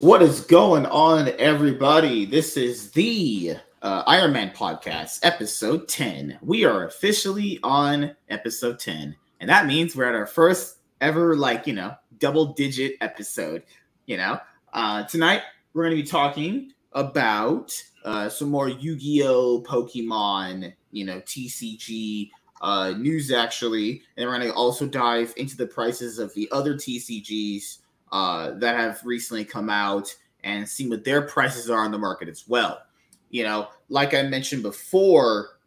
What is going on, everybody? This is the uh, Iron Man podcast, episode 10. We are officially on episode 10, and that means we're at our first ever, like, you know, double digit episode. You know, uh, tonight we're going to be talking about uh, some more Yu Gi Oh! Pokemon, you know, TCG uh, news, actually, and we're going to also dive into the prices of the other TCGs uh, that have recently come out and seen what their prices are on the market as well. You know, like I mentioned before,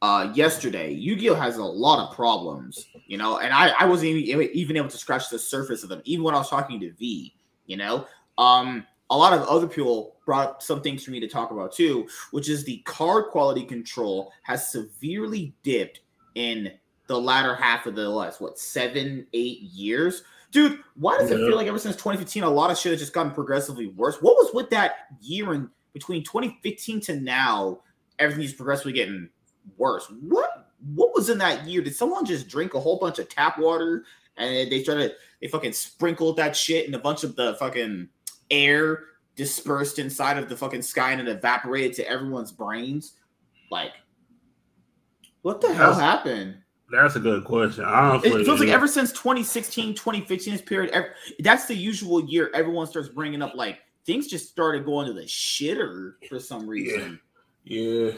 uh, yesterday, Yu-Gi-Oh has a lot of problems. You know, and I I wasn't even, even able to scratch the surface of them, even when I was talking to V. You know, um, a lot of other people brought some things for me to talk about too, which is the card quality control has severely dipped in the latter half of the last what seven eight years dude why does it feel like ever since 2015 a lot of shit has just gotten progressively worse? What was with that year in between 2015 to now everything's progressively getting worse? What what was in that year? Did someone just drink a whole bunch of tap water and they started they fucking sprinkled that shit and a bunch of the fucking air dispersed inside of the fucking sky and it evaporated to everyone's brains? Like what the hell happened That's a good question. Honestly, it feels like ever since 2016, 2015, this period, ev- that's the usual year everyone starts bringing up like things just started going to the shitter for some reason. yeah,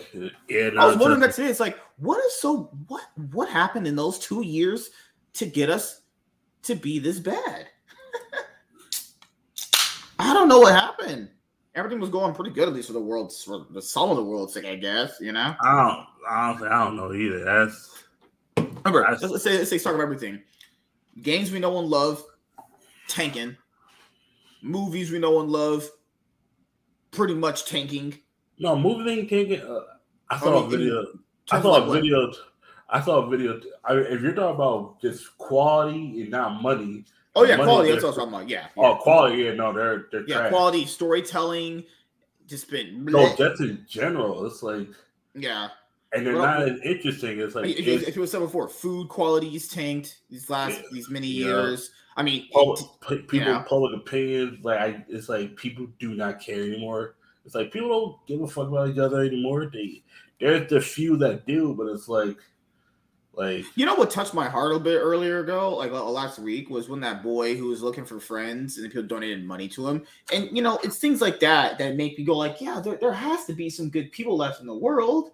yeah. I was no, wondering that today. It's like, what is so what what happened in those two years to get us to be this bad? I don't know what happened. Everything was going pretty good, at least for the world, for the some of the world's sake, I guess. You know. I don't. Honestly, I don't know either. That's Remember, let's, let's say let's say talk about everything. Games we know and love, tanking. Movies we know and love, pretty much tanking. no movie thing. Thinking, uh, I saw a video. I saw a like video. I saw a video. I if you're talking about just quality and not money. Oh yeah, money quality. That's what I difference. was talking about. Yeah. Oh, quality. Yeah, no, they're they're yeah, trash. quality storytelling. Just been No, bleh. just in general, it's like, yeah. And they're not as interesting. It's like if, you, if you were said before, food quality is tanked these last Yeah. these many Yeah. years. I mean, public, it- people know? public opinions like I, it's like people do not care anymore it's like people don't give a fuck about each other anymore they there's the few that do but it's like like You know what touched my heart a bit earlier ago, like last week, was when that boy who was looking for friends and the people donated money to him. And you know, it's things like that that make me go like, yeah, there, there has to be some good people left in the world.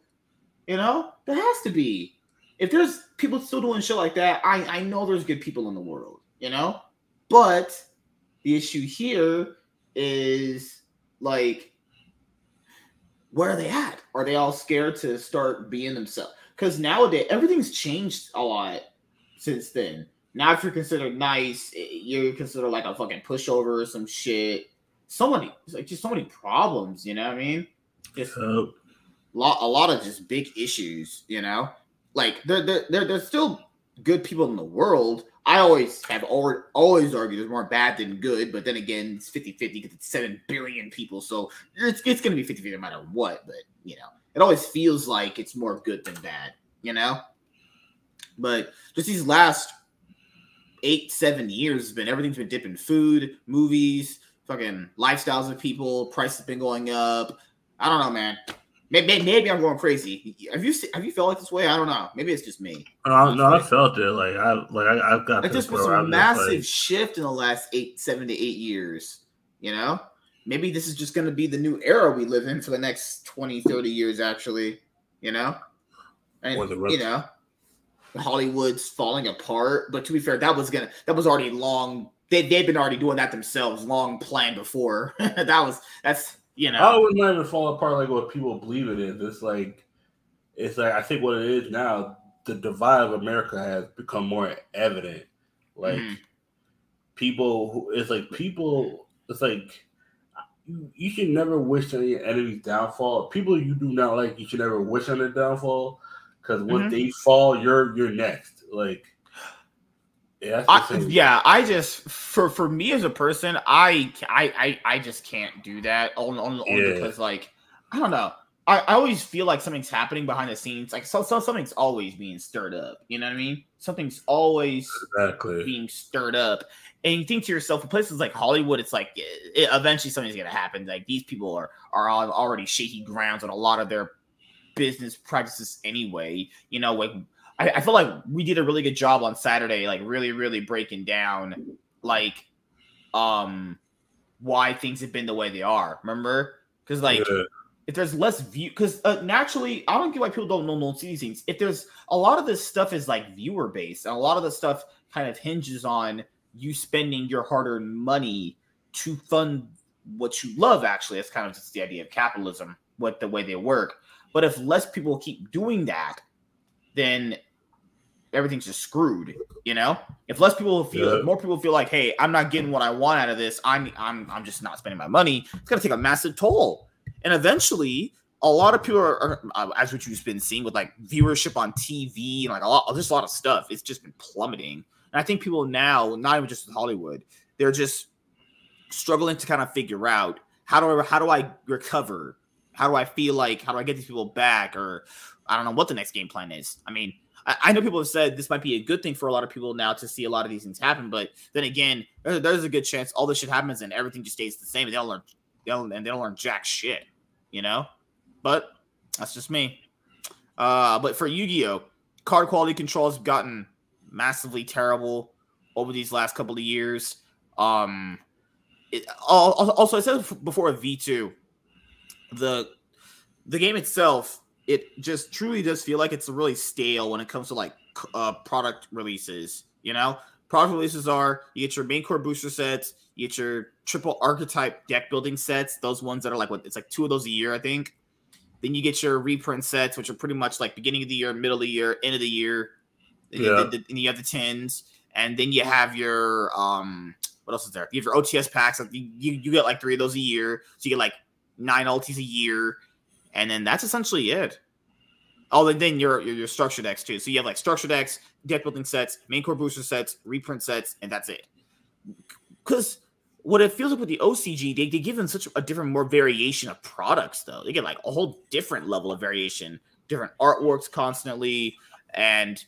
You know, there has to be. If there's people still doing shit like that, I I know there's good people in the world. You know, but the issue here is like, where are they at? Are they all scared to start being themselves? Because nowadays everything's changed a lot since then. Now, if you're considered nice, eh, you're considered like a fucking pushover or some shit. So many, like just so many problems. You know what I mean? Just uh, lot, a lot of just big issues. You know, like there, there, there, there's still good people in the world. I always have always, argued there's more bad than good, but then again, it's 50 50 because it's 7 billion people. So it's, it's going to be 50 50 no matter what. But, you know, it always feels like it's more good than bad, you know? But just these last eight, seven years has been everything's been dipping food, movies, fucking lifestyles of people, prices have been going up. I don't know, man. Maybe, maybe I'm going crazy. Have you have you felt like this way? I don't know. Maybe it's just me. no, no i felt it like i like I, i've got Like this this was where a I'm massive like, shift in the last eight, seven to eight years. You know, maybe this is just going to be the new era we live in for the next 20, 30 years, actually. You know, and the you know, Hollywood's falling apart. But to be fair, that was gonna that was already long. They they've been already doing that themselves, long planned before. that was that's you know. i would not even fall apart like what people believe it is it's like it's like i think what it is now the divide of america has become more evident like Mhm. people who it's like people it's like you, you should never wish on your enemy's downfall people you do not like you should never wish on their downfall because when Mhm. they fall you're you're next like yeah I, yeah, I just for for me as a person, I I I, I just can't do that on on, on Yeah. because like I don't know. I, I always feel like something's happening behind the scenes. Like so, so something's always being stirred up. You know what I mean? Something's always exactly being stirred up. And you think to yourself, in places like Hollywood, it's like it, eventually something's gonna happen. Like these people are are already shaky grounds on a lot of their business practices anyway. You know, like I, I feel like we did a really good job on Saturday, like really, really breaking down like um why things have been the way they are. Remember? Because like yeah if there's less view because uh, naturally i don't get why people don't know don't see these things if there's a lot of this stuff is like viewer based and a lot of the stuff kind of hinges on you spending your hard-earned money to fund what you love actually that's kind of just the idea of capitalism what the way they work but if less people keep doing that then everything's just screwed you know if less people feel yeah. more people feel like hey i'm not getting what i want out of this i'm i'm i'm just not spending my money it's to take a massive toll and eventually, a lot of people are, are uh, as what you've been seeing with like viewership on TV and like a lot, there's a lot of stuff. It's just been plummeting. And I think people now, not even just in Hollywood, they're just struggling to kind of figure out how do I how do I recover? How do I feel like how do I get these people back? Or I don't know what the next game plan is. I mean, I, I know people have said this might be a good thing for a lot of people now to see a lot of these things happen, but then again, there's, there's a good chance all this shit happens and everything just stays the same. And they don't learn, they don't, and they don't learn jack shit you know? But that's just me. Uh, but for Yu-Gi-Oh, card quality control has gotten massively terrible over these last couple of years. Um, it, also, I said before V2, the the game itself, it just truly does feel like it's really stale when it comes to like uh, product releases. You know, product releases are you get your main core booster sets, you get your triple archetype deck building sets, those ones that are like what it's like two of those a year, I think. Then you get your reprint sets, which are pretty much like beginning of the year, middle of the year, end of the year. Yeah. And, and you have the tins, and then you have your um, what else is there? You have your OTS packs. You, you, you get like three of those a year, so you get like nine ultis a year, and then that's essentially it. Oh, and then your, your your structure decks too. So you have like structure decks, deck building sets, main core booster sets, reprint sets, and that's it. Because what it feels like with the OCG, they, they give them such a different, more variation of products, though. They get like a whole different level of variation, different artworks constantly. And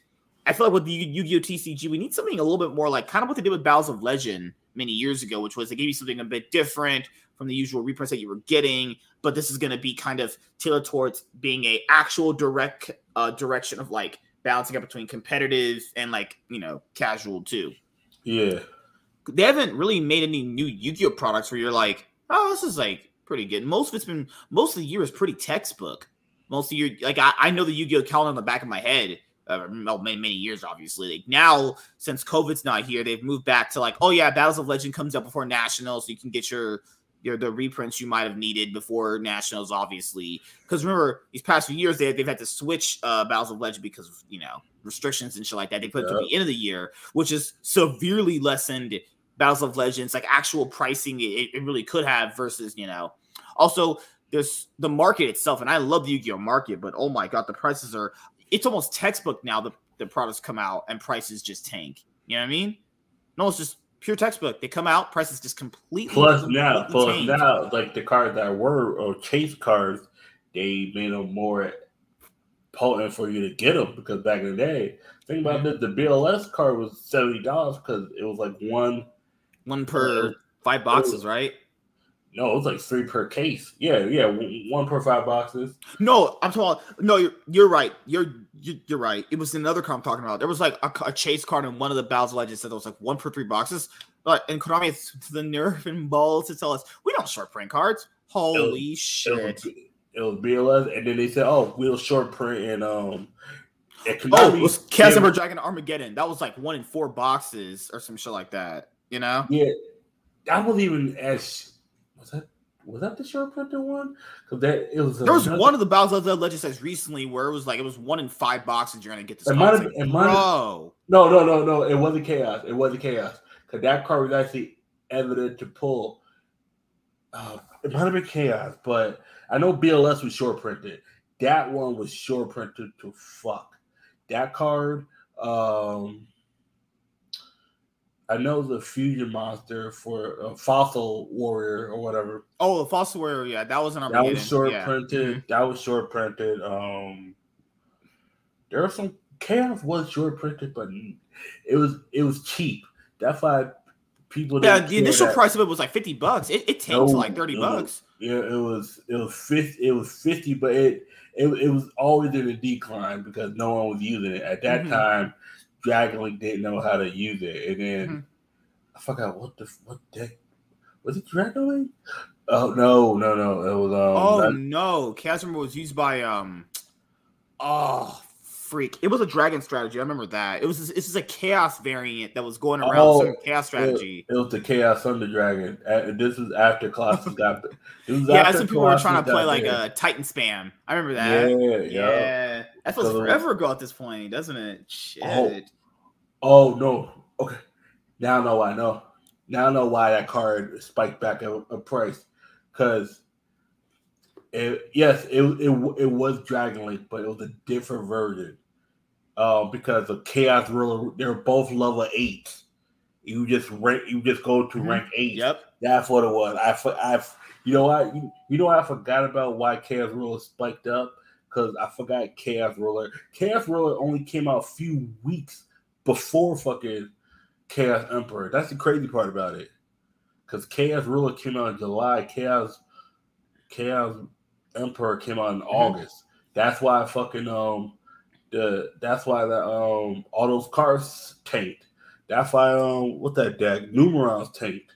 I feel like with the Yu Gi Oh! TCG, we need something a little bit more like kind of what they did with Battles of Legend many years ago, which was they gave you something a bit different from the usual reprints that you were getting. But this is going to be kind of tailored towards being a actual direct uh, direction of like balancing up between competitive and like, you know, casual too. Yeah they haven't really made any new Yu-Gi-Oh products where you're like, oh, this is like pretty good. Most of it's been most of the year is pretty textbook. Most of your like I, I know the Yu-Gi-Oh calendar on the back of my head. Uh, well, many, many years, obviously. Like now, since COVID's not here, they've moved back to like, oh yeah, Battles of Legend comes up before Nationals, so you can get your your the reprints you might have needed before Nationals, obviously. Because remember, these past few years they they've had to switch uh, Battles of Legend because of you know restrictions and shit like that. They put it to the end of the year, which is severely lessened Battles of Legends, like actual pricing it, it really could have versus, you know, also there's the market itself, and I love the Yu-Gi-Oh market, but oh my god, the prices are it's almost textbook now. The the products come out and prices just tank. You know what I mean? No, it's just pure textbook. They come out, prices just completely. Plus completely now, plus tank. now, like the cards that were or chase cards, they made them more potent for you to get them because back in the day, think about mm-hmm. this: the BLS card was seventy dollars because it was like one one per five boxes, right? No, it was like three per case. Yeah, yeah, one per five boxes. No, I'm talking. No, you're, you're right. You're you're right. It was another card I'm talking about. There was like a, a chase card in one of the Battles Legends said it was like one per three boxes. But in Konami, it's to the nerve and balls to tell us we don't short print cards. Holy it was, shit! It was, BLS, and then they said, "Oh, we'll short print and um." Konami, oh, it was Casper Dragon Armageddon. That was like one in four boxes or some shit like that. You know? Yeah, I wasn't even as was that was that the one? Because that it was there was another, one of the Battles of the Legends says recently where it was like it was one in five boxes you're gonna get this. It might have like, it might no, no, no, no. It wasn't chaos. It wasn't chaos because that card was actually evident to pull. Uh, it might have been chaos, but I know BLS was short printed. That one was short printed to fuck. That card, um, I know the fusion monster for a fossil warrior or whatever. Oh, the fossil warrior, yeah, that was an that was short yeah. printed. Mm-hmm. That was short printed. Um, there are some chaos was short printed, but it was it was cheap. That's why people. Yeah, the initial that. price of it was like fifty bucks. It, it tanked no, to like thirty no, bucks. Yeah, it was it was fifty. It was fifty, but it it, it was always in a decline because no one was using it at that mm-hmm. time. Dragon didn't know how to use it, and then mm-hmm. I forgot what the what deck was it. Dragon Oh no, no, no! It was um. Oh no, Chasm was used by um. Oh freak! It was a dragon strategy. I remember that. It was this, this is a chaos variant that was going around oh, some chaos strategy. It, it, was the chaos thunder dragon. This was after Colossus got. Was yeah, some people were trying to play like a Titan spam. I remember that. Yeah, yeah. yeah. That feels forever ago at this point, doesn't it? Shit. Oh, oh no. Okay. Now I know why. I know. Now I know why that card spiked back a, a price. Because it, yes, it, it it was Dragon Link, but it was a different version. Uh, because of Chaos Ruler, they're both level eight. You just rank, you just go to mm-hmm. rank eight. Yep, that's what it was. I, I, you know what, you, you know I forgot about why Chaos Ruler spiked up because I forgot Chaos Ruler. Chaos Ruler only came out a few weeks before fucking Chaos Emperor. That's the crazy part about it. Because Chaos Ruler came out in July. Chaos Chaos Emperor came out in mm-hmm. August. That's why fucking um the that's why the um all those cars tanked. That's why um what that deck Numerons tanked.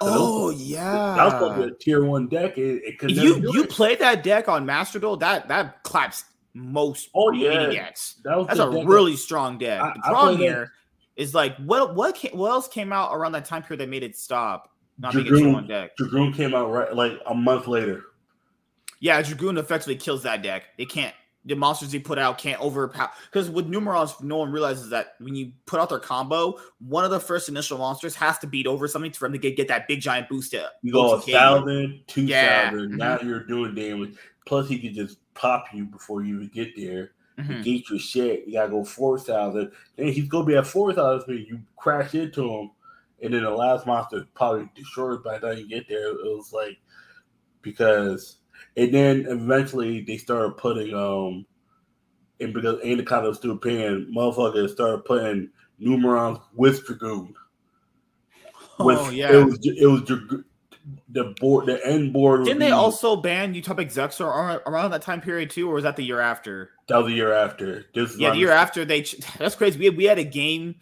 Oh was, yeah, that was a tier one deck. It, it you you played that deck on Master Duel. That that claps most. Oh yeah, decks. That That's a really that, strong deck. I, the problem here is like what what came, what else came out around that time period that made it stop? Not Dragoon, one deck. Dragoon came out right like a month later. Yeah, Dragoon effectively kills that deck. It can't. The monsters he put out can't overpower because with Numerons, no one realizes that when you put out their combo, one of the first initial monsters has to beat over something for them to get, get that big giant boost. To you go a thousand, two yeah. thousand. Mm-hmm. Now you're doing damage. Plus, he can just pop you before you even get there. Mm-hmm. Gate your shit. You gotta go four thousand. Then he's gonna be at four thousand. You crash into him, and then the last monster probably destroyed by the time you get there. It was like because and then eventually they started putting um and because ain't the kind of still paying motherfuckers started putting Numerons with Dragoon. With, oh yeah, it was it was the board the end board. Didn't they be, also ban Utopic Zexal around that time period too, or was that the year after? That was the year after. This yeah, the year after they. That's crazy. We had, we had a game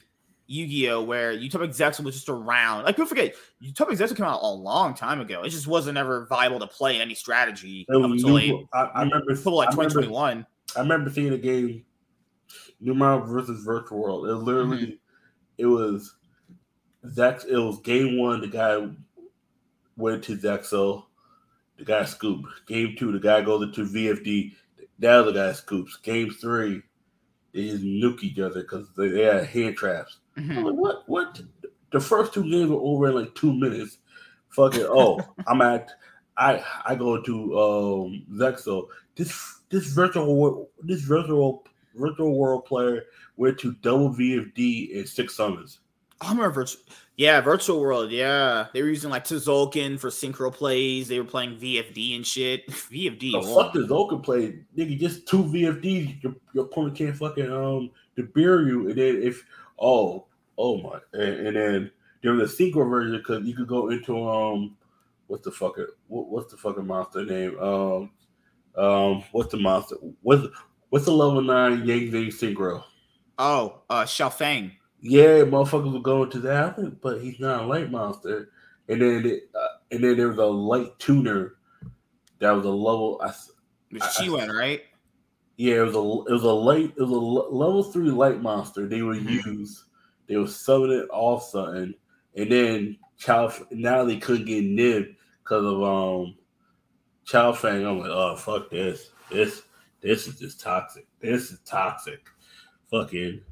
Yu-Gi-Oh, where Utopic Zexal was just around. Like people forget, Utopic Zexal came out a long time ago. It just wasn't ever viable to play any strategy up until new, I, I remember until like 2021. I remember seeing a game, Numero versus Virtual World. It literally, mm-hmm. it was Zex. It was game one. The guy went to Zexal. The guy scooped. Game two, the guy goes into VFD. Now the guy scoops. Game three, they just nuke each other because they, they had hand traps. Mm-hmm. Like, what? What? The first two games were over in like two minutes. Fucking oh, I'm at. I I go to um Zexal. This this virtual this virtual virtual world player went to double VFD in six summons. I remember virtual. Yeah, virtual world. Yeah, they were using like Tzolk'in for synchro plays. They were playing VFD and shit. VFD. The fuck the Tzolk'in play, nigga. Just two VFDs. Your, your opponent can't fucking um debuff you, and then if oh oh my, and, and then there was a synchro version because you could go into um what's the fucking what, what's the fucking monster name um um what's the monster what's what's the level nine Yang Zing synchro? Oh, uh, Chaofeng. Yeah, motherfuckers were going to that, but he's not a light monster. And then, it, uh, and then there was a light tuner that was a level. I, Chiwen, right? Yeah, it was a it was a light it was a level three light monster. They would mm-hmm. use they would summon it off sudden, and then Chow now they couldn't get nibbed because of um Chaofeng. I'm like, oh fuck this, this this is just toxic. This is toxic. Fucking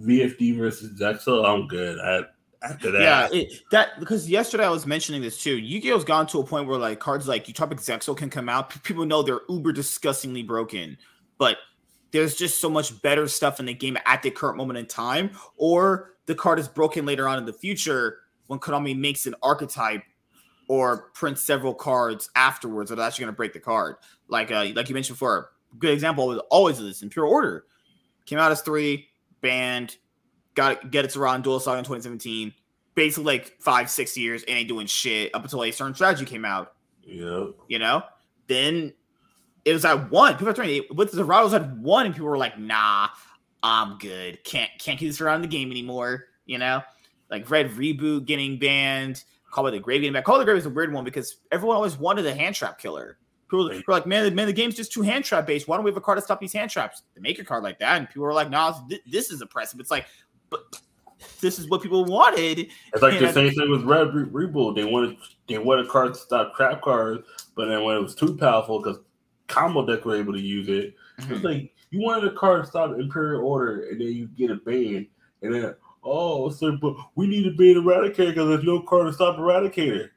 VFD versus Zexal, I'm good. I, after that, yeah, it, that because yesterday I was mentioning this too. Yu-Gi-Oh's gone to a point where like cards like Utopic Zexal can come out. People know they're uber disgustingly broken, but there's just so much better stuff in the game at the current moment in time, or the card is broken later on in the future when Konami makes an archetype or prints several cards afterwards that are actually going to break the card. Like uh, like you mentioned before, good example was always this Imperial Order. Came out as three, banned, got get its around Dual Saga in 2017. Basically, like five, six years, and ain't doing shit up until a certain strategy came out. Yep. You know, then it was at one. People are trying with the Dorados at one, and people were like, "Nah, I'm good. Can't can't keep this around the game anymore." You know, like Red Reboot getting banned, Call by the Grave getting back. Call by the Grave is a weird one because everyone always wanted a hand trap killer. People were like, man, man, the game's just too hand trap based. Why don't we have a card to stop these hand traps? They make a card like that, and people were like, "Nah, this is oppressive." It's like, but this is what people wanted. It's like and the same thing with Red Re- Reboot. They wanted they wanted cards to stop trap cards, but then when it was too powerful, because combo deck were able to use it, mm-hmm. it's like you wanted a card to stop Imperial Order, and then you get a ban, and then oh, so but we need to ban Eradicator because there's no card to stop Eradicator.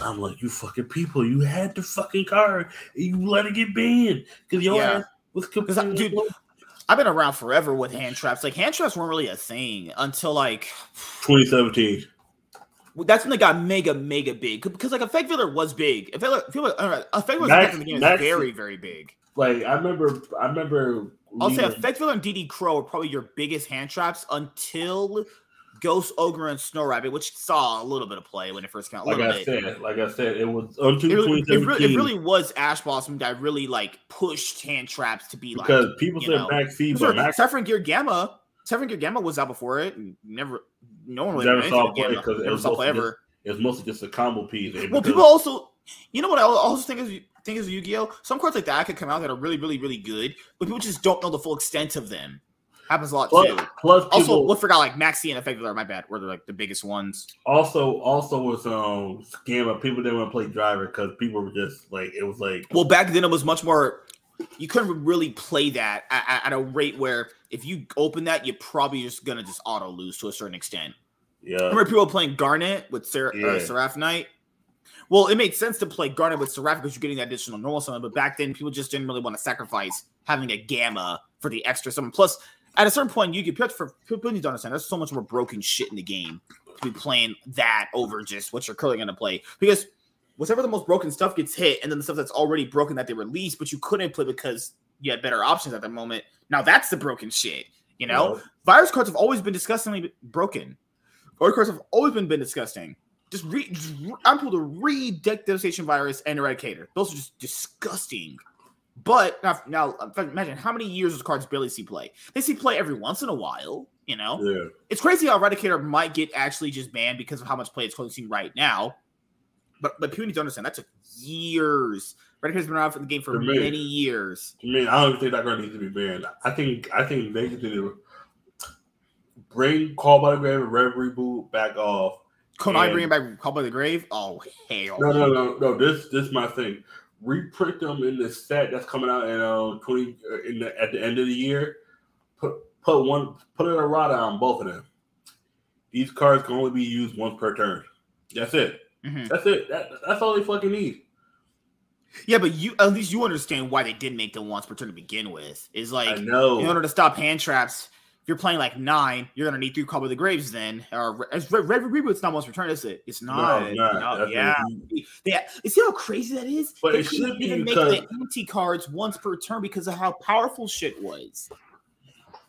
I'm like, you fucking people, you had the fucking card and you let it get banned because your yeah. ass was completely. Dude, I've been around forever with hand traps. Like hand traps weren't really a thing until like 2017. That's when they got mega, mega big because like Effect Veiler was big. Effect Veiler was in the game very, very big. Like I remember, I remember. I'll say Effect Veiler and DD Crow are probably your biggest hand traps until Ghost Ogre and Snow Rabbit, which saw a little bit of play when it first came out. Like I bit. said, like I said, it was until it really, it really, it really, was Ash Blossom that really like pushed hand traps to be because like because people said Max feed, but Max PSY-Framegear Gamma, PSY-Framegear Gamma was out before it, and never, no one really never saw play because it was mostly ever. Just, it was mostly just a combo piece. Well, people also, you know what I also think is think is Yu-Gi-Oh. Some cards like that could come out that are really, really, really good, but people just don't know the full extent of them. Happens a lot plus, too. Plus, people, also, we forgot like Maxi and Effect are my bad. Were like the biggest ones. Also, also was um scam of people didn't want to play driver because people were just like it was like. Well, back then it was much more. You couldn't really play that at, at a rate where if you open that, you're probably just gonna just auto lose to a certain extent. Yeah. remember people playing Garnet with Ser- yeah. uh, Seraph Knight. Well, it made sense to play Garnet with Seraph because you're getting that additional normal summon, but back then people just didn't really want to sacrifice having a gamma for the extra summon. Plus, at a certain point, you get people for people need to understand there's so much more broken shit in the game to be playing that over just what you're currently going to play because whatever the most broken stuff gets hit, and then the stuff that's already broken that they released, but you couldn't play because you had better options at the moment. Now that's the broken shit. You know, yeah. virus cards have always been disgustingly broken. Virus cards have always been been disgusting. Just read, just, I'm able to read Deck Devastation Virus and Eradicator. Those are just disgusting. But now, now uh, imagine how many years those cards barely see play. They see play every once in a while. You know, yeah. it's crazy how Eradicator might get actually just banned because of how much play it's seeing right now. But but people need to understand that took years. Eradicator's been around for the game for many years. I mean, I don't think that card needs to be banned. I think I think they need to bring Call by the Grave and Red Reboot back off. Can I bring it back Call by the Grave? Oh hell! No, no, no, no. This this is my thing reprint them in the set that's coming out in uh, 20 uh, in the, at the end of the year. Put put one put an errata on both of them. These cards can only be used once per turn. That's it. Mm-hmm. That's it. That, that's all they fucking need. Yeah, but you at least you understand why they did make them once per turn to begin with. Is like I know in order to stop hand traps, you're playing like nine, you're gonna need three Call by the Graves then. Or as Red, Red Reboot's not once return, is it? It's not. No, no, yeah. yeah. You see how crazy that is? But they it should be make the anti cards once per turn because of how powerful shit was.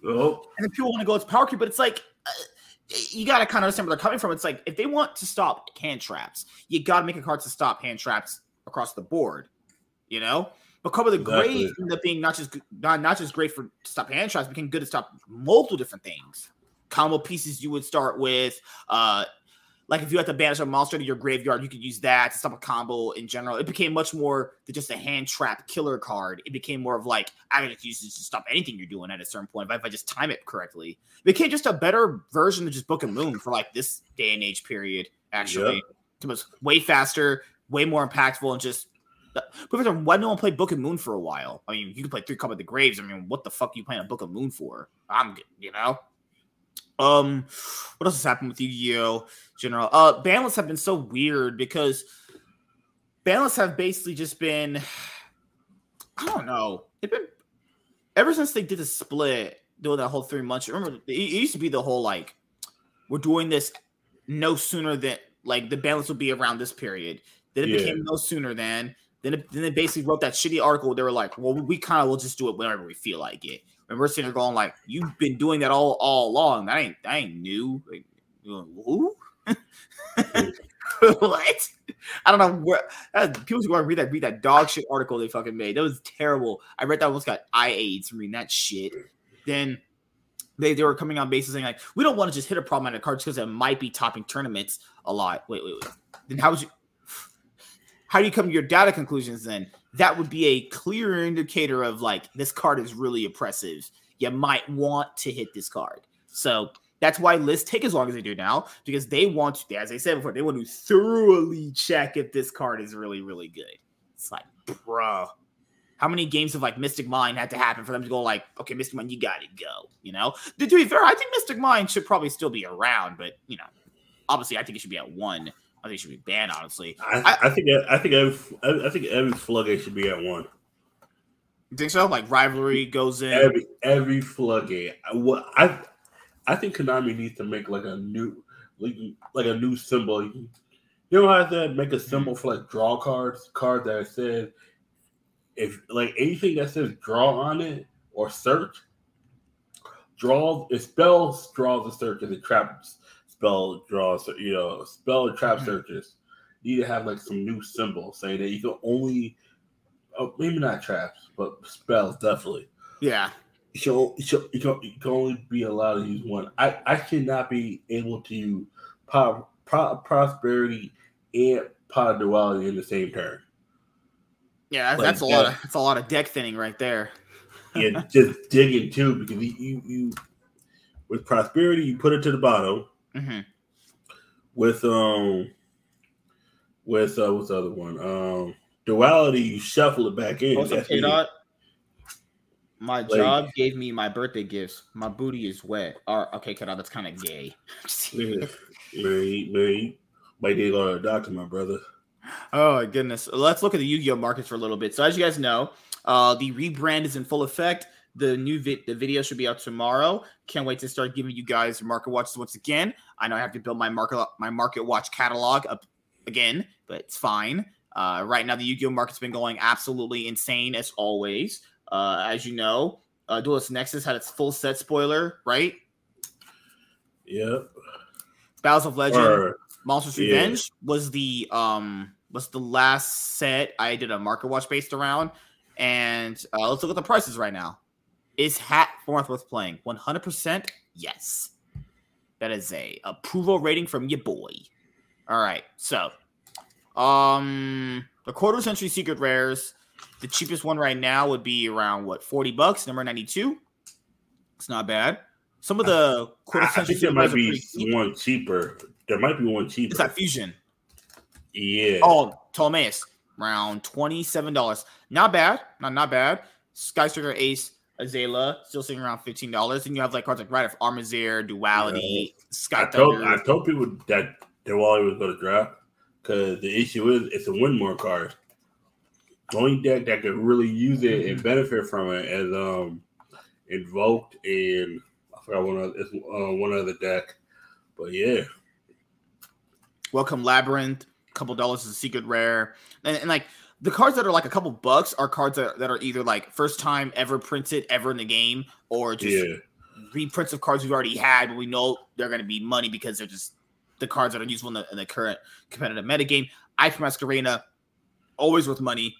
Oh. And people want to go, it's power creep, but it's like uh, you got to kind of understand where they're coming from. It's like if they want to stop hand traps, you got to make a card to stop hand traps across the board. You know, but by the exactly. Grave ended up being not just not, not just great for to stop hand traps, became good to stop multiple different things. Combo pieces you would start with, uh, like if you had to banish a monster to your graveyard, you could use that to stop a combo in general. It became much more than just a hand trap killer card. It became more of like I can just use this to stop anything you're doing at a certain point if I just time it correctly. It became just a better version of just Book of Moon for like this day and age period. Actually, yep. it was way faster, way more impactful, and just Professor, why no one play Book of Moon for a while? I mean, you can play Three Call by the Graves. I mean, what the fuck are you playing a Book of Moon for? I'm good, you know. Um, what else has happened with Yu-Gi-Oh! General? Uh, banlists have been so weird because banlists have basically just been, I don't know, they've been ever since they did the split. doing that whole three months. Remember, it, it used to be the whole like we're doing this no sooner than like the balance will be around this period. Then it yeah. became no sooner than. Then, then they basically wrote that shitty article. They were like, "Well, we kind of will just do it whenever we feel like it." And we're sitting there going, "Like, you've been doing that all all along. That ain't that ain't new." Like, who? what? I don't know where uh, people who want to read that read that dog shit article they fucking made. That was terrible. I read that almost got eye aids from reading that shit. Then they, they were coming on basis saying like we don't want to just hit a problem at a card because it might be topping tournaments a lot. Wait, wait, wait. Then how would you how do you come to your data conclusions then? That would be a clear indicator of like this card is really oppressive. You might want to hit this card. So that's why lists take as long as they do now because they want to, as I said before, they want to thoroughly check if this card is really, really good. It's like, bro, how many games of like Mystic Mine had to happen for them to go like, okay, Mystic Mine, you got to go. You know, to be fair, I think Mystic Mine should probably still be around, but you know, obviously, I think it should be at one. I think it should be banned. Honestly, I, I, I think I think every I think every floodgate should be at one. You think so? Like rivalry goes in every every floodgate. What I I think Konami needs to make like a new like, like a new symbol. You don't have to make a symbol for like draw cards, cards that says if like anything that says draw on it or search, draws it spells draws the search and the traps spell draws you know spell trap mm-hmm. searches. You need to have like some new symbol saying that you can only oh, maybe not traps, but spells definitely. Yeah you should, you, can, you can only be allowed to use one. I, I should not be able to use pro, pro, prosperity and pod duality in the same turn. Yeah, that's, like, that's a lot of that's a lot of deck thinning right there. yeah, just digging too because you, you, you with prosperity you put it to the bottom. Mm-hmm. With um with uh what's the other one? Um duality you shuffle it back in. What's my like, job gave me my birthday gifts. My booty is wet. Or okay, cut out. That's kind of gay. man, man, man, might need to go to the doctor, my brother. Oh my goodness. Let's look at the Yu-Gi-Oh markets for a little bit. So as you guys know, uh, the rebrand is in full effect. The new vi- the video should be out tomorrow. Can't wait to start giving you guys market watches once again. I know I have to build my market my market watch catalog up again, but it's fine. Uh, right now, the Yu-Gi-Oh market's been going absolutely insane as always. Uh, as you know, uh, Duelist Nexus had its full set spoiler, right? Yep. Battles of Legend, or, Monsters yeah. Revenge was the um was the last set I did a market watch based around. And uh, let's look at the prices right now. Is Hat fourth worth playing? 100% yes. That is a approval rating from your boy. All right. So, um, the quarter century secret rares the cheapest one right now would be around what 40 bucks, number 92. It's not bad. Some of the quarter I, century I think there might be one cheaper. There might be one cheaper. It's that fusion. Yeah. Oh, Ptolemaeus, around twenty-seven dollars. Not bad. Not not bad. Skyscraper Ace, Azala, still sitting around fifteen dollars. And you have like cards like Right of Aramesir, Duality, yeah. Sky I told, I told people that Duality was going to drop because the issue is it's a win more card only deck that could really use it and benefit from it as um invoked and I forgot one other it's uh, one other deck. But yeah. Welcome Labyrinth, a couple dollars is a secret rare. And, and, like the cards that are like a couple bucks are cards that, that are either like first time ever printed ever in the game or just yeah. reprints of cards we've already had, but we know they're going to be money because they're just the cards that are useful in the, in the current competitive metagame. I from Masquerena, always worth money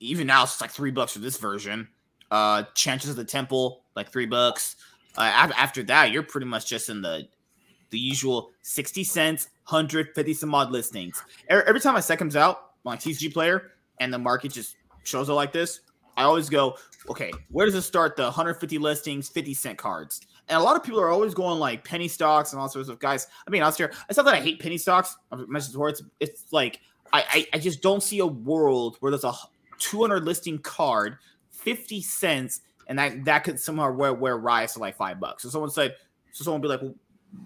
even now it's like three bucks for this version. Uh, Chances of the Temple like three bucks. Uh, after that, you're pretty much just in the the usual sixty cents, hundred fifty some odd listings. Every time a set comes out on TCG Player and the market just shows it like this, I always go, okay, where does it start? The 150 listings, 50 cent cards. And a lot of people are always going like penny stocks and all sorts of guys. I mean, I was here. It's not that I hate penny stocks. I've mentioned. It's, it's like I, I, I just don't see a world where there's a 200 listing card, 50 cents, and that that could somehow wear, wear rise to like five bucks. So someone said, so someone would be like, well,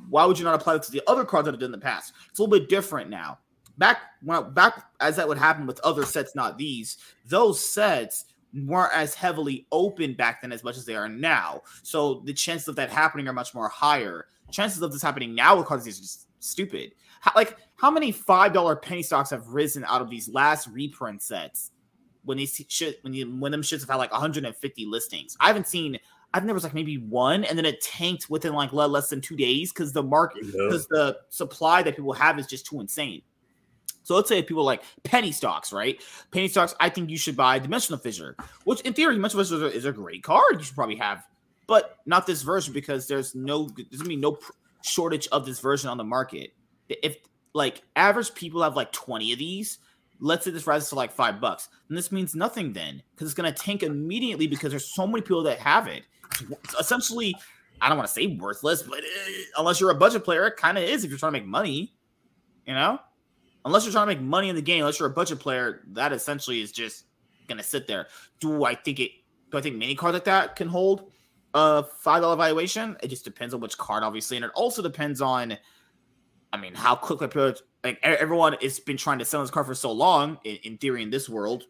why would you not apply this to the other cards that have done in the past? It's a little bit different now. Back when back as that would happen with other sets, not these, those sets weren't as heavily open back then as much as they are now. So the chances of that happening are much more higher. Chances of this happening now with cards is just stupid. How, like how many five dollar penny stocks have risen out of these last reprint sets when these shit when you when them shits have had like 150 listings? I haven't seen. I think there was like maybe one, and then it tanked within like less than two days because the market because yeah. the supply that people have is just too insane. So let's say people like penny stocks, right? Penny stocks, I think you should buy Dimensional Fissure, which in theory, Dimensional Fissure is a great card. You should probably have, but not this version because there's no there's gonna be no shortage of this version on the market. If like average people have like 20 of these, let's say this rises to like five bucks, then this means nothing then because it's gonna tank immediately because there's so many people that have it. It's essentially, I don't want to say worthless, but uh, unless you're a budget player, it kind of is if you're trying to make money, you know unless you're trying to make money in the game, unless you're a budget player, that essentially is just gonna sit there. Do I think it? Do I think many cards like that can hold a five dollar valuation? It just depends on which card, obviously, and it also depends on, I mean, how quickly people like everyone has been trying to sell this card for so long. In, in theory, in this world,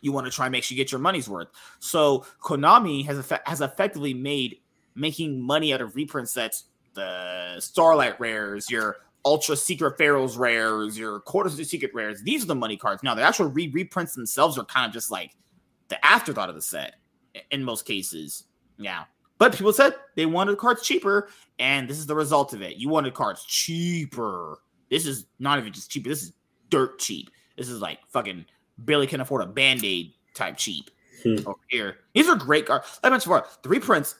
you want to try and make sure you get your money's worth. So Konami has effect, has effectively made making money out of reprint sets the Starlight rares, your ultra secret pharaohs rares, your quarters of secret rares. These are the money cards. Now the actual re reprints themselves are kind of just like the afterthought of the set in most cases. Yeah. But people said they wanted cards cheaper, and this is the result of it. You wanted cards cheaper. This is not even just cheaper. This is dirt cheap. This is like fucking barely can afford a band-aid type cheap hmm. over here. These are great cards. Like I mentioned before, the reprints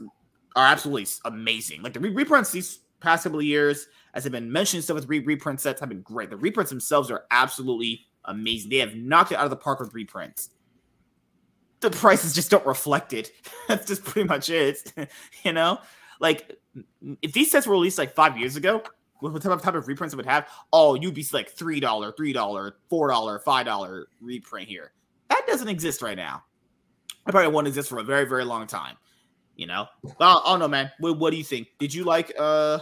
are absolutely amazing. Like the re- reprints these past couple of years as I've been mentioning stuff with re- reprint sets have been great. The reprints themselves are absolutely amazing. They have knocked it out of the park with reprints. The prices just don't reflect it. That's just pretty much it. you know, like if these sets were released like five years ago, what type of type of reprints it would have? Oh, you'd be like three dollar, three dollar, four dollar, five dollar reprint here. That doesn't exist right now. I probably won't exist for a very, very long time. You know, well, I don't know, man. What, what do you think? Did you like uh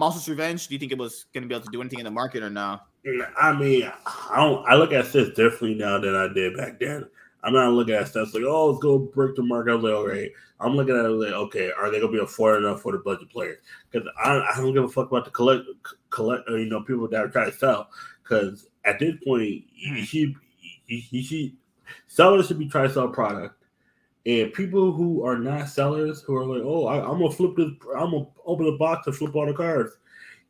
Monstrous Revenge? Do you think it was going to be able to do anything in the market or no? Mm, I mean, I don't. I look at this differently now than I did back then. I'm not looking at stuff like, oh, let's go break the market. I'm like, all right. I'm looking at it like, okay, are they gonna be affordable enough for the budget players? Because I, I don't give a fuck about the collect, collect, uh, you know, people that are trying to sell. Because at this point, you should, you should, sellers should be trying to sell product and people who are not sellers, who are like, oh, I, am gonna flip this, I'm gonna open the box and flip all the cards.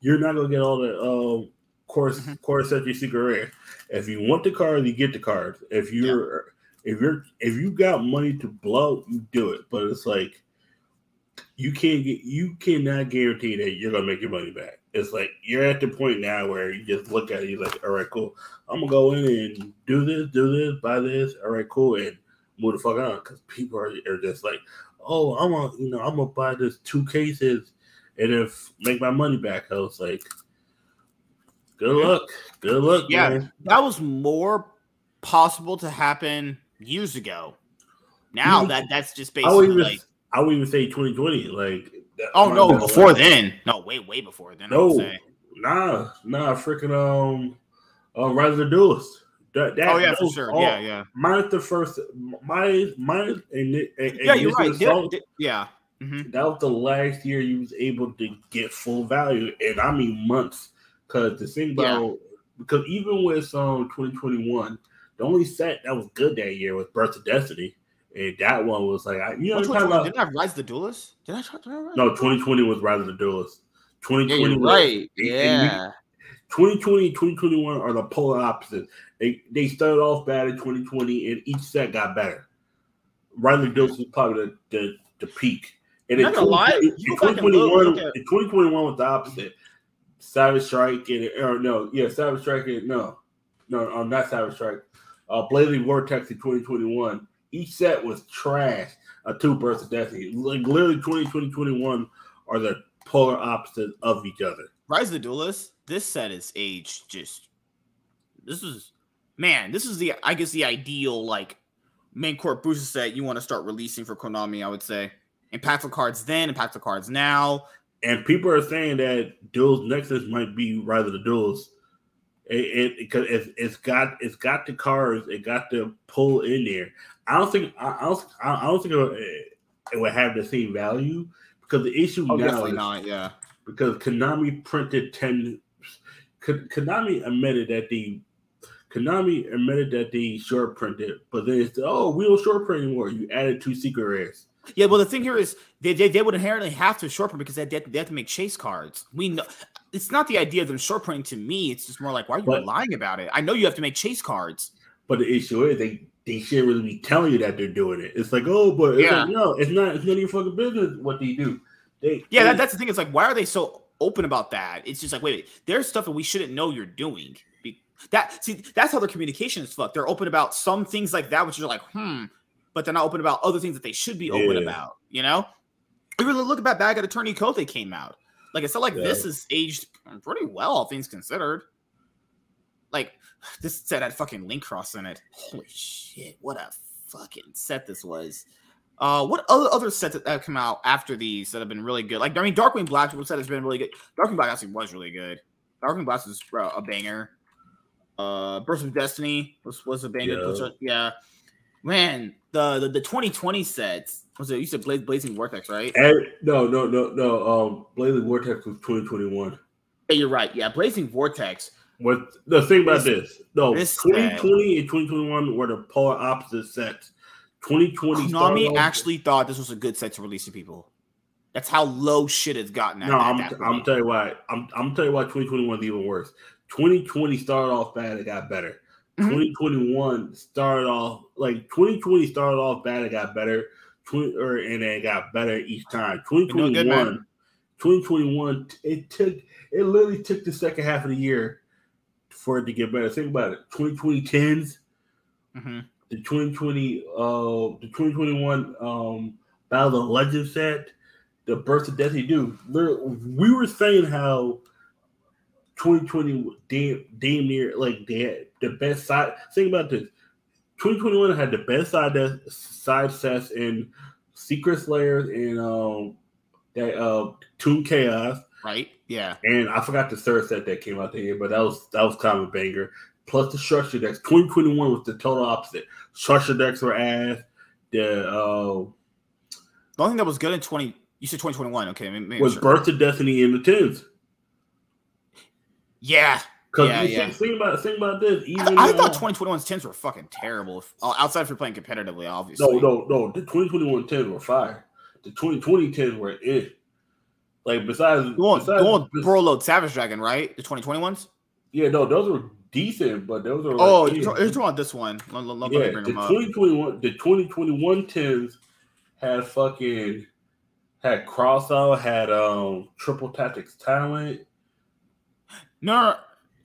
You're not gonna get all the um, course mm-hmm. course century secret rare. If you want the card, you get the card. If you're yeah. if you're if you got money to blow, you do it. But it's like you can't get you cannot guarantee that you're gonna make your money back. It's like you're at the point now where you just look at it, you're like, all right, cool. I'm gonna go in and do this, do this, buy this. All right, cool. And move the fuck on because people are, are just like, oh, I'm gonna, you know, I'm gonna buy this two cases and if make my money back. I was like, good luck, good luck. Yeah, man. that was more possible to happen years ago. Now that that's just basically I would even, like, I would even say 2020. Like, oh no, before then, no, way way before then. No, nah, nah, freaking um, uh, Rise of the Duelist. That, that, oh yeah, for sure. All, yeah, yeah. Minus the first, minus minus and, and, and yeah, you're right. Yeah, yeah. Mm-hmm. That was the last year you was able to get full value, and I mean months. Because the thing about yeah. because even with um 2021, the only set that was good that year was Burst of Destiny, and that one was like I, you know kind of didn't I have Rise the Duelist? Did I try? Did I no, 2020 was Rise of the Duelist. 2020 yeah, right. yeah. 2020 2021 are the polar opposites. They they started off bad in 2020 and each set got better. Riley Dose was probably the, the, the peak. And in, 20, in 2021, in 2021 was the opposite. Savage Strike and or no, yeah, Savage Strike and no, no, um, not Savage Strike. Uh, Blazing Vortex in 2021. Each set was trash. A two bursts of destiny. Like literally 2020, 21 are the polar opposites of each other. Rise of the Duelist this set is aged just this is man, this is the I guess the ideal like main court booster set you want to start releasing for Konami, I would say. Impactful cards then, impactful cards now. And people are saying that Duels Nexus might be rather the Duels It because it, it's, it's got it's got the cards, it got the pull in there. I don't think I, I don't I don't think it, it would have the same value because the issue Oh, now definitely is not. Yeah. because Konami printed ten. Ko- Konami admitted that the Konami admitted that they short printed, but then it's oh we don't short print anymore. You added two secret rares. Yeah, well, the thing here is they, they, they would inherently have to short print because they, they, they have to make chase cards. We know it's not the idea of them short printing to me. It's just more like, why are you But- lying about it? I know you have to make chase cards. But the issue is they they shouldn't really be telling you that they're doing it. It's like oh, but it's Yeah. like, no, it's not. It's none of your fucking business what they do. They Yeah, that, that's the thing. It's like, why are they so open about that? It's just like, wait, there's stuff that we shouldn't know you're doing. Be- That see, that's how their communication is fucked. They're open about some things like that, which are like, hmm, but they're not open about other things that they should be open Yeah. about. You know, really look at that bag at Attorney Code they came out. Like it's not like Yeah. this is aged pretty well, all things considered. Like this set had fucking link cross in it. Holy shit, what a fucking set this was. Uh, what other other sets that have come out after these that have been really good? Like I mean, Darkwing Blast set has been really good. Darkwing Blast actually was really good. Darkwing Blast was uh, a banger. Uh, Burst of Destiny was was a banger. Yeah. Yeah, man. The, the the 2020 sets was it? You said Blaze, Blazing Vortex, right? And, no, no, no, no. Um, Blazing Vortex was 2021. Yeah, you're right. Yeah, Blazing Vortex. What the thing about This- this? No, this 2020 and 2021 were the polar opposite sets. 2020 started Konami actually thought this was a good set to release to people. That's how low shit has gotten. No, I'm, that I'm telling you why. I'm, I'm telling you why 2021 is even worse. 2020 started off bad, it got better. Mhm. 2021 started off like 2020 started off bad, it got better. 20 or and it got better each time. doing good, 2021, 2021, it took it literally took the second half of the year for it to get better. Think about it. 2020 tens, Mhm. The 2020 uh the 2021 um Battle of the Legend set, the Burst of Destiny dude. We were saying how 2020 damn, damn near like they had the best side. Think about this. 2021 had the best side side sets in Secret Slayers and um that uh Tomb Chaos. Right? Yeah. And I forgot the third set that came out there, but that was that was kind of a banger. Plus the structure decks. 2021 was the total opposite. Structure decks were ass. The uh, The only thing that was good in 20, you said 2021. Okay. Maybe, maybe was sure. Birth to Destiny in the tens. Yeah. Because Yeah, yeah. think, think about think about this. I, Even I uh, thought 2021's tens were fucking terrible. If, uh, outside if you're playing competitively, obviously. no no no the 2021 tens were fire. The 2020 tens were it. Like besides, Going, besides going bes- Borreload Savage Dragon, right? The 2021s? yeah no those were decent, but those are Oh, like, yeah. you're talking about this one. Let, let- yeah, the bring them 2021 the 2021 tens had fucking had cross out, had um triple tactics talent. No, no, no.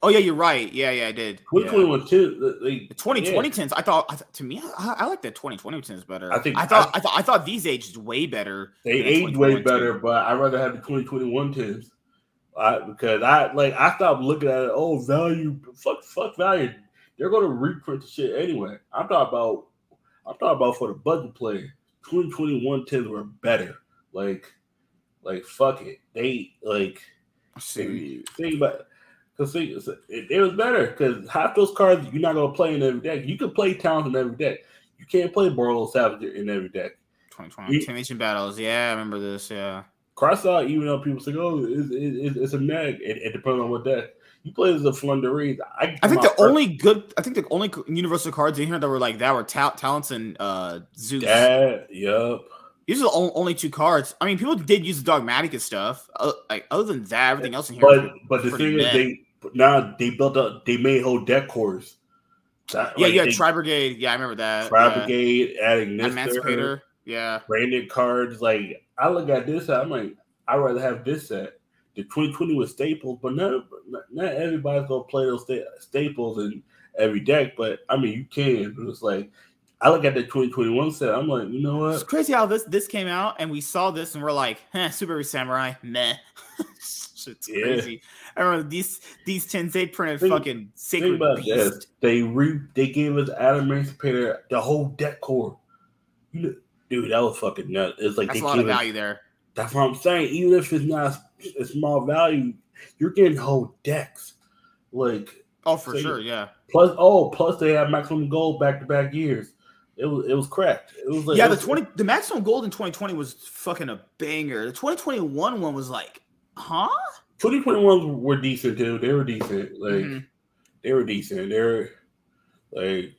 Oh, yeah, you're right. Yeah, yeah, I did. Yeah. 2021 tens, they, The 2020 yeah. tens, I thought, I th- to me, I, I like the 2020 tens better. I think- I thought, I, thought, I thought these aged way better. they aged way better, tens. but I'd rather have the 2021 tens. I, because I like I stopped looking at it. Oh, value, fuck, fuck value. They're gonna reprint the shit anyway. I'm talking about, I'm talking about for the budget play. 2021 tens were better. Like, like fuck it. They like see. think about because it, it was better because half those cards you're not gonna play in every deck. You can play towns in every deck. You can't play Borreload Savage in every deck. 2020 You- Team Battles. Yeah, I remember this. Yeah. Cross out, even though people say, "Oh, it's, it's, it's a neg," it, it depends on what deck you play. As a Flunderies, I, I think the only good, I think the only universal cards in here that were like that were ta- Talents and uh, Zeus. That, yup. These are the only two cards. I mean, people did use the Dogmatika stuff. Uh, like other than that, everything else in here. But but the thing is, they now they built up. They made whole deck cores. That- yeah, like, yeah, they- Tri Brigade. Yeah, I remember that. Tri yeah. Brigade, adding Nister, Emancipator. Yeah. branded cards. Like I look at this, I'm like, I'd rather have this set. The 2020 was staples, but not not everybody's gonna play those sta- staples in every deck. But I mean, you can. It's like I look at the 2021 set. I'm like, you know what? It's crazy how this this came out and we saw this and we're like, eh, Super Samurai, meh. Shit's Yeah. crazy. I remember these these tens they printed Think- fucking sacred beast. this. They re they gave us Adamancipator the whole deck core. You know, dude, that was fucking nuts. It's like That's a lot of value there. That's what I'm saying. Even if it's not a small value, you're getting whole decks. Like Oh, for so, sure, yeah. Plus, oh, plus they have maximum gold back to back years. It was it was correct. It was like, yeah. the twenty the maximum gold in twenty twenty was fucking a banger. The twenty twenty one one was like, huh? Twenty twenty one were decent too. They were decent. Like mm-hmm. they were decent. They're like.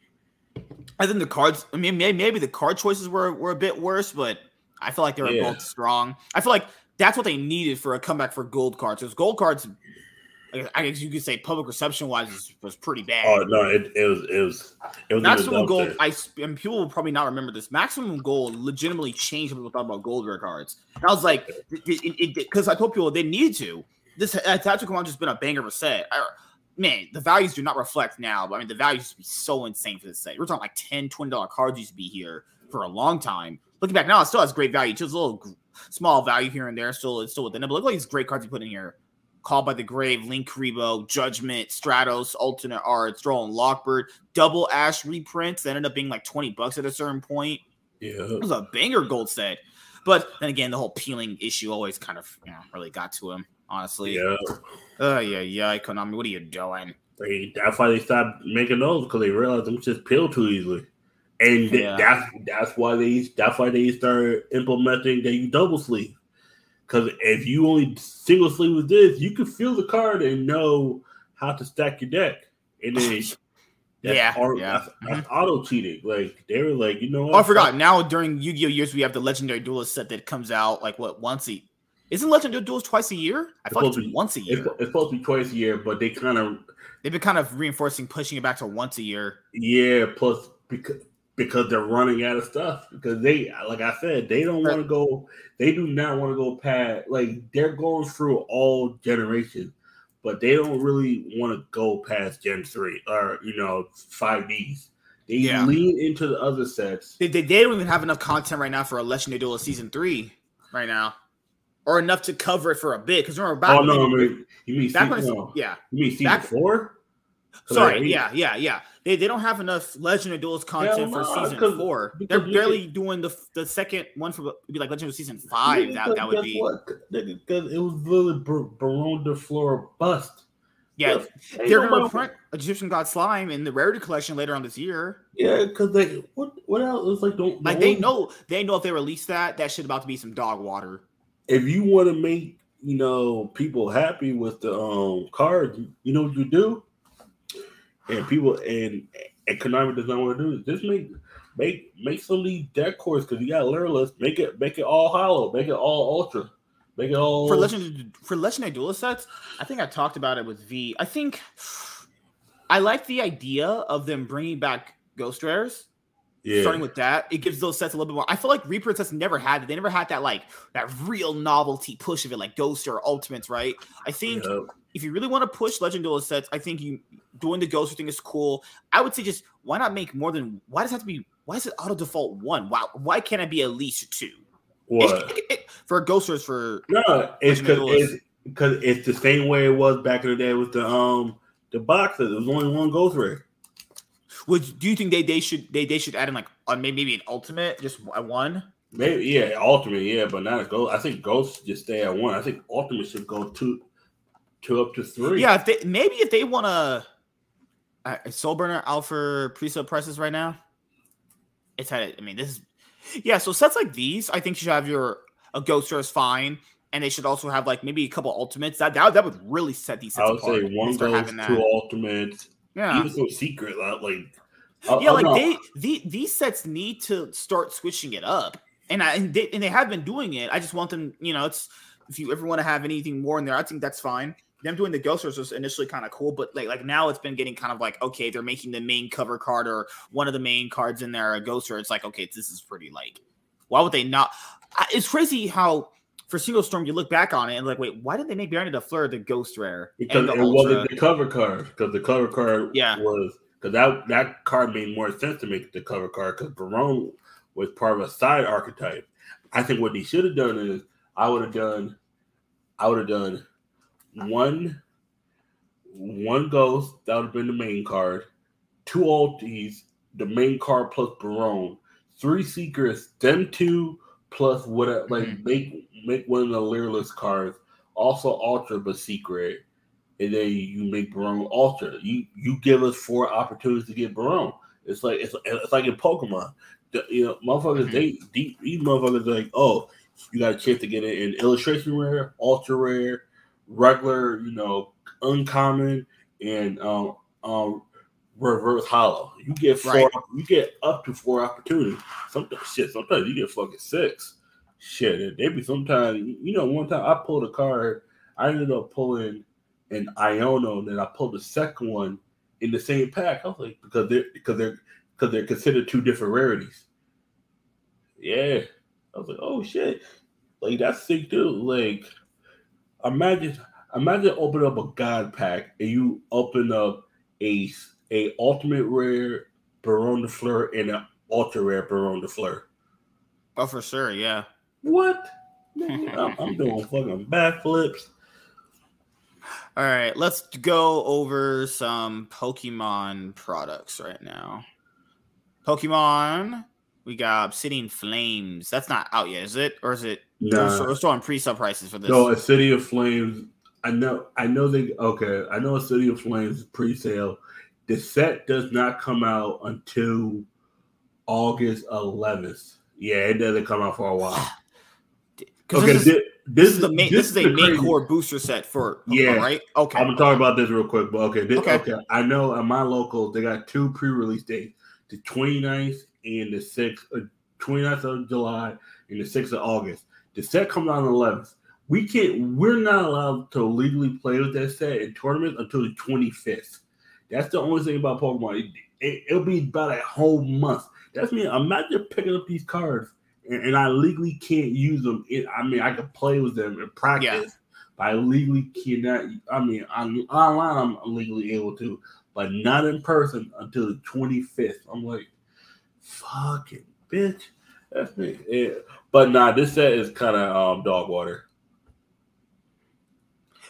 I think the cards. I mean, maybe, the card choices were were a bit worse, but I feel like they were yeah. both strong. I feel like that's what they needed for a comeback for gold cards. Because gold cards I guess you could say public reception wise was, was pretty bad. Oh no, it, it was it was it was maximum gold. I and people will probably not remember this. Maximum gold legitimately changed when people thought about gold rare cards. And I was like, because I told people they needed to. This Tactical Command just been a banger of a set. I, man, the values do not reflect now. But I mean, the values used to be so insane for this set. We're talking like 10 $20 cards used to be here for a long time. Looking back now, it still has great value. Just a little small value here and there. Still, it's still within it. But look at these great cards you put in here. Called by the Grave, Linkuriboh, Judgment, Stratos, Alternate Art, Stroll, and Lockbird, double Ash reprints that ended up being like 20 bucks at a certain point. Yeah. It was a banger gold set. But then again, the whole peeling issue always kind of you know, really got to him, honestly. Yeah. Oh, yeah, yeah, Konami, what are you doing? They, that's why they stopped making those because they realized them just peel too easily. And yeah. that's that's why they that's why they started implementing that you double sleeve. Because if you only single sleeve with this, you can feel the card and know how to stack your deck. And then yeah, art, yeah. That's, that's mm-hmm. auto cheating. Like they were like, you know what? Oh, I forgot. Now during Yu-Gi-Oh years, we have the Legendary Duelist set that comes out like what once a isn't Legendary Duelist twice a year? I thought it's once a year. It's, it's, supposed to be twice a year, but they kind of they've been kind of reinforcing pushing it back to once a year. Yeah, plus because because they're running out of stuff. Because they, like I said, they don't want to go. They do not want to go past. Like they're going through all generations, but they don't really want to go past Gen three or you know five Ds. They yeah. lean into the other sets. They, they, they, don't even have enough content right now for a Legendary Duel season three right now, or enough to cover it for a bit. Because remember oh, back. Oh no, I mean, you mean back season, no. yeah, you mean season back, four? Sorry, yeah, yeah, yeah. They, they don't have enough Legend of Duels content for season four. They're barely doing the the second one for be like Legend of Season Five. That, that would be because it was literally Baronne de Fleur bust. Yeah, they're gonna print Egyptian God Slime in the rarity collection later on this year. Yeah, because they what what else? It's like don't like they know they know if they release that that shit about to be some dog water. If you want to make you know people happy with the um card, you know what you do and people and and Konami does not want to do this. Just make make make some of these deck cores because you got Lureless. Make it make it all hollow. Make it all ultra. Make it all for legendary for legendary duelist sets. I think I talked about it with V. I think I like the idea of them bringing back ghost rares. Yeah. Starting with that, it gives those sets a little bit more. I feel like Reaper sets never had it. They never had that like that real novelty push of it, like Ghost or Ultimates, right? I think yep if you really want to push Legend sets, I think you doing the Ghost thing is cool. I would say just why not make more than why does it have to be why is it auto default one? Why why can't it be at least two? What it, it, for ghosters for no? It's because it's because it's the same way it was back in the day with the um the boxes. There was only one ghost. Would do you think they they should they they should add in like uh, maybe maybe an ultimate just one? Maybe yeah, ultimate yeah, but not a ghost. I think ghosts just stay at one. I think ultimate should go two two up to three. Yeah, if they, maybe if they want to, uh, Soul Burner out for pre-sale prices right now. It's had. I mean, this is yeah. So sets like these, I think you should have your a Ghoster is fine, and they should also have like maybe a couple ultimates. That that, that would really set these sets I would apart. say one goes, two ultimates. Yeah, even so secret like. i yeah, uh, like uh, they the, these sets need to start switching it up, and I and they, and they have been doing it. I just want them, you know, it's if you ever want to have anything more in there, I think that's fine them doing the ghosters was initially kind of cool, but like like now it's been getting kind of like okay, they're making the main cover card or one of the main cards in there a ghoster. It's like okay, this is pretty like why would they not? It's crazy how for Synchro Storm you look back on it and like wait, why did they make Baronne de Fleur the ghost rare? Because it wasn't the cover card. Because the cover card yeah. was because that that card made more sense to make the cover card because Baronne was part of a side archetype. I think what he should have done is I would have done I would have done one one ghost that would have been the main card, two ultis, the main card plus Baronne, three secrets, then two plus what like mm-hmm. make make one of the Lureless cards, also ultra but secret, and then you make Baronne Ultra. You you give us four opportunities to get Baronne. It's like it's, it's like in Pokemon. The, you know, motherfuckers, mm-hmm. they these motherfuckers like, oh, you got a chance to get it in illustration rare, ultra rare, regular, you know, uncommon, and um um reverse hollow. You get four, right. you get up to four opportunities. Sometimes shit, sometimes you get fucking six. Shit, they be sometimes you know, one time I pulled a card, I ended up pulling an Iono, and then I pulled the second one in the same pack. I was like, because they're because they're because they're considered two different rarities. Yeah. I was like, oh shit. Like that's sick too. Like imagine imagine open up a god pack and you open up a a ultimate rare Baronne de Fleur and an ultra rare Baronne de Fleur. Oh, for sure, yeah. What? I'm, I'm doing fucking backflips. All right, let's go over some Pokemon products right now. Pokemon, we got Obsidian Flames. That's not out yet, is it? Or is it? Nah. We're still on pre-sale prices for this. No, Obsidian Flames. I know. I know they. Okay, I know Obsidian Flames pre-sale. The set does not come out until August 11th. Yeah, it doesn't come out for a while. Okay, this, is, this, is the main. This, this is a main crazy. core booster set for yeah. Right? Okay. I'm gonna talk about this real quick, but okay. This, okay. okay. I know at my local they got two pre-release dates: the 29th and the 6th, uh, 29th of July and the 6th of August. The set comes out on the 11th. We can't. We're not allowed to legally play with that set in tournaments until the 25th. That's the only thing about Pokemon. It, will it, be about a whole month. That's me. Imagine picking up these cards and, and I legally can't use them. It, I mean, I can play with them and practice, yeah. but I legally cannot. I mean, on, online I'm legally able to, but not in person until the 25th. I'm like, fucking bitch. That's me. Yeah. But nah, this set is kind of um, dog water.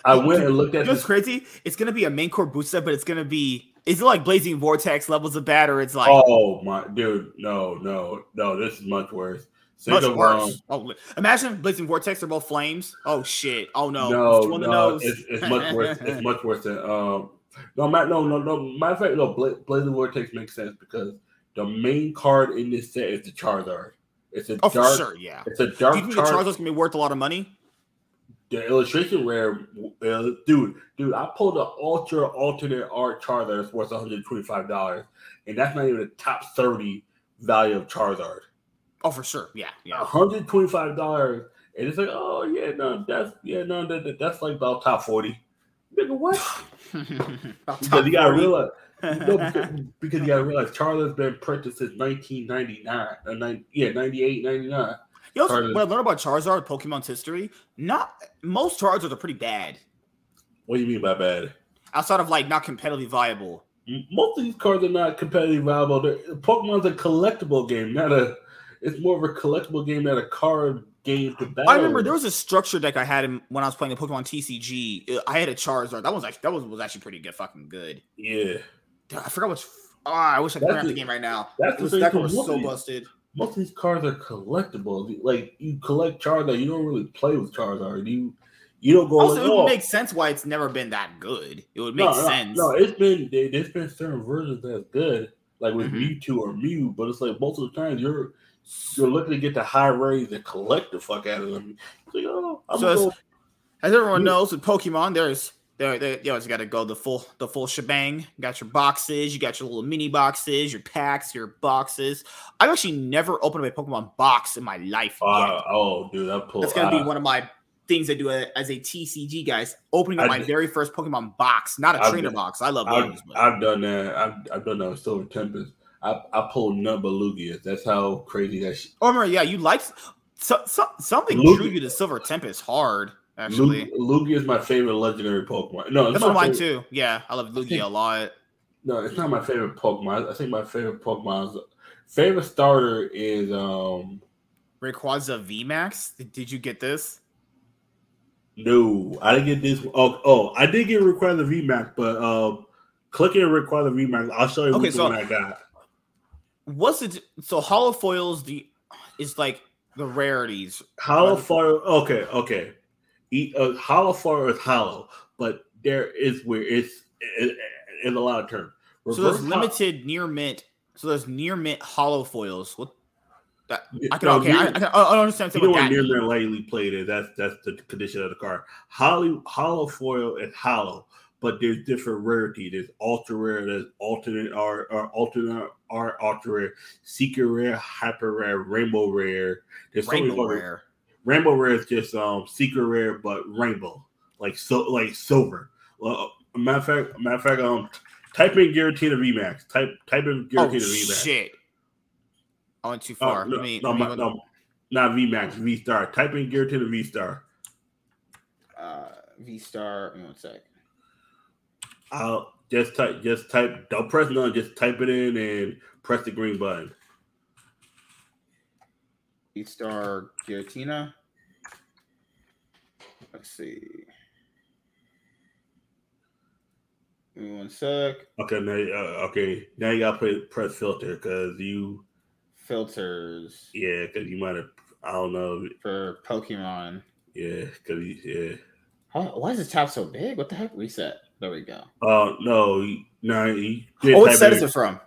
I went and looked at. It's crazy. It's gonna be a main core boost set, but it's gonna be. Is it like Blazing Vortex levels of bad, or it's like? Oh my dude, no, no, no. This is much worse. Much worse. Oh, imagine Blazing Vortex are both flames. Oh shit. Oh no. No, no. It's, it's, much worse. It's much worse than um. No, Matt. No, no, no. Matter of fact, no. Bla- Blazing Vortex makes sense because the main card in this set is the Charizard. It's a oh, dark, for sure, yeah. It's a dark. Do you think the Charizard's gonna be worth a lot of money? The illustration rare, uh, dude, dude. I pulled the Ultra Alternate Art Charizard. Worth one hundred twenty-five dollars, and that's not even the top thirty value of Charizard. Oh, for sure. Yeah. Yeah. $125. And it's like, oh yeah, no, that's yeah, no, that, that that's like about top 40. Nigga, what? because you gotta realize no, because, because, you gotta realize Charlie's been printed since 1999. Uh, nine, yeah, 98, 99. You know, what I learned about Charizard, Pokemon's history, not most Charizards are pretty bad. What do you mean by bad? Outside of like not competitively viable. Most of these cards are not competitively viable. They're, Pokemon's a collectible game, not a it's more of a collectible game than a card game to battle. I remember there was a structure deck I had in, when I was playing the Pokemon TCG. I had a Charizard. That was actually that was, was actually pretty good, fucking good. Yeah, I forgot what's. Oh, ah, I wish I could grab the game right now. That's that was so busted. Most of these cards are collectible. Like you collect Charizard, you don't really play with Charizard. You you don't go. Also, like, it would oh. make sense why it's never been that good. It would make no, sense. No, it's been there's been certain versions that's good, like with mm-hmm. Mewtwo or Mew, but it's like most of the time you're you're looking to get the high raise and collect the fuck out of them. Like, oh, so as, as, everyone knows with Pokemon, there's there, there you always got to go the full the full shebang. You got your boxes, you got your little mini boxes, your packs, your boxes. I've actually never opened up a Pokemon box in my life. Uh, oh, dude, pulled. That's gonna uh, be one of my things I do as a TCG guys. Opening up I my did, very first Pokemon box, not a I've trainer box. I love those. I've, I've, done that. I've, I've done that with Silver Tempest. I, I pulled but Lugia. That's how crazy that shit. Oh, remember, yeah, you like so, so, something Lugia. drew you to Silver Tempest hard. Actually, Lugia is my favorite legendary Pokemon. No, that's mine too. Yeah, I love Lugia think, a lot. No, it's not my favorite Pokemon. I think my favorite Pokemon is favorite starter is um Rayquaza VMAX. Did, did you get this? No, I didn't get this. Oh, oh, I did get Rayquaza VMAX, but um, clicking Rayquaza VMAX, I'll show you okay, which so, one I got what's it? So holofoils the is like the rarities. Holofoil. Okay, okay. E, uh, holofoil is hollow, but there is where it's it, in a lot of terms. Reverse so there's limited near mint. So there's near mint hollow foils. What? That, I can no, okay. Near, I, I, can, I understand. You know what near mint lightly plated. That's that's the condition of the car. Hollow hollow foil is hollow, but there's different rarity. There's ultra rare. There's alternate R or alternate R ultra rare, secret rare, hyper rare, rainbow rare. There's rainbow so rare. Rainbow rare is just um secret rare, but rainbow like so like silver. Well, matter of fact, matter of fact, um, type in guaranteed Giratina VMAX. Type type in Giratina oh, VMAX. Shit, I went too far. Oh, no, me, no, me, no, not VMAX. V Star. Type in Giratina V Star. Uh, V Star. One sec. I'll just type. Just type. Don't press none. Just type it in and press the green button. V Star Giratina. Let's see. Give me one sec. Okay, now uh, okay, now you gotta put press filter because you filters. Yeah, because you might have. I don't know for Pokemon. Yeah, because yeah. How, why is the tab so big? What the heck? Reset. There we go. Uh no, no. He oh, what set is it from?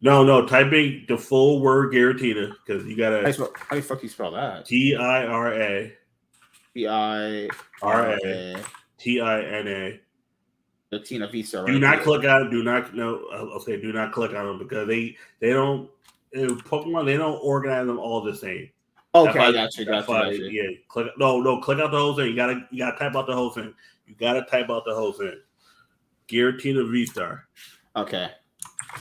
No, no. Typing the full word Giratina because you gotta. How, spell, how fuck you spell that? T I R A. B I R A T I N A. The Tina Visa. Do not click on. Do not no. Uh, I'll do not click on them because they they don't in Pokemon they don't organize them all the same. Okay, I got you. Got you, got. Yeah, click. No, no, click out the whole thing. You gotta you gotta type out the whole thing. You gotta type out the whole thing. Giratina V Star. Okay.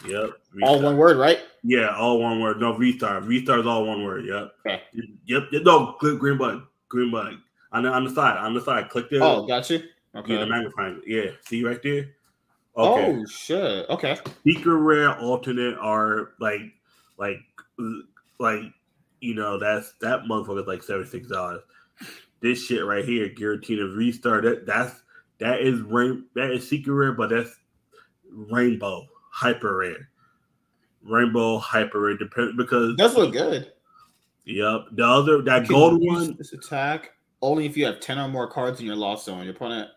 Yep. V-star. All one word, right? Yeah, all one word. No restart. Restart is all one word. Yep. Okay. Yep. yep. No, click green button. Green button on the on the side. On the side. Click there. Oh, got you. Okay. Yeah, the magnifying. Yeah. See right there. Okay. Oh shit. Okay. Secret rare alternate are like like like you know that's that motherfucker's like seventy six dollars. This shit right here, Giratina restart. That that's that is rain that is secret rare, but that's rainbow hyper rare. Rainbow hyper rare depend because it does look good. Yep. The other that gold one this attack only if you have 10 or more cards in your lost zone. Your opponent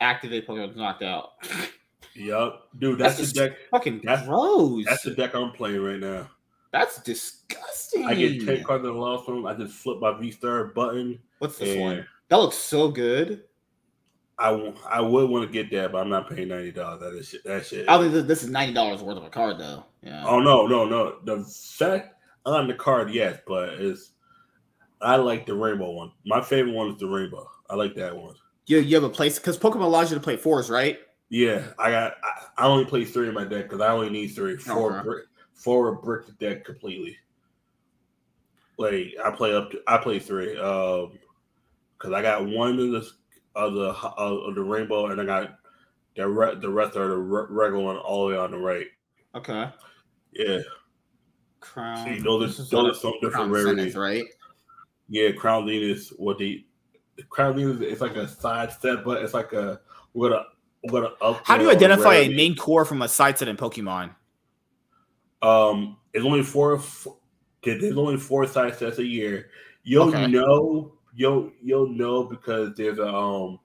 activate Pokemon knocked out. Yep. Dude, that's, that's the deck. Fucking that's, gross. That's the deck I'm playing right now. That's disgusting. I get 10 cards in the lost zone. I just flip my V Star button. What's this one? That looks so good. I, I would want to get that, but I'm not paying ninety dollars. That is shit. That shit. I think this is ninety dollars worth of a card, though. Yeah. Oh no, no, no. The fact on the card, yes, but it's I like the rainbow one. My favorite one is the rainbow. I like that one. You you have a place because Pokemon allows you to play fours, right? Yeah, I got. I, I only play three in my deck because I only need three. Four, brick, four brick the deck completely. Like I play up. To, I play three. Um, because I got one in the of the of the rainbow, and I got the re- the rest are the re- regular one all the way on the right. Okay. Yeah. Crown. See, those are, those are some different rarities, right? Yeah, Crown Zenith. What the Crown Zenith? It's like a side step, but it's like a we're gonna we're gonna up. How do you identify a main core from a side set in Pokemon? Um, it's only four. four there's only four side sets a year. You'll okay. know. You'll you'll know because there's a um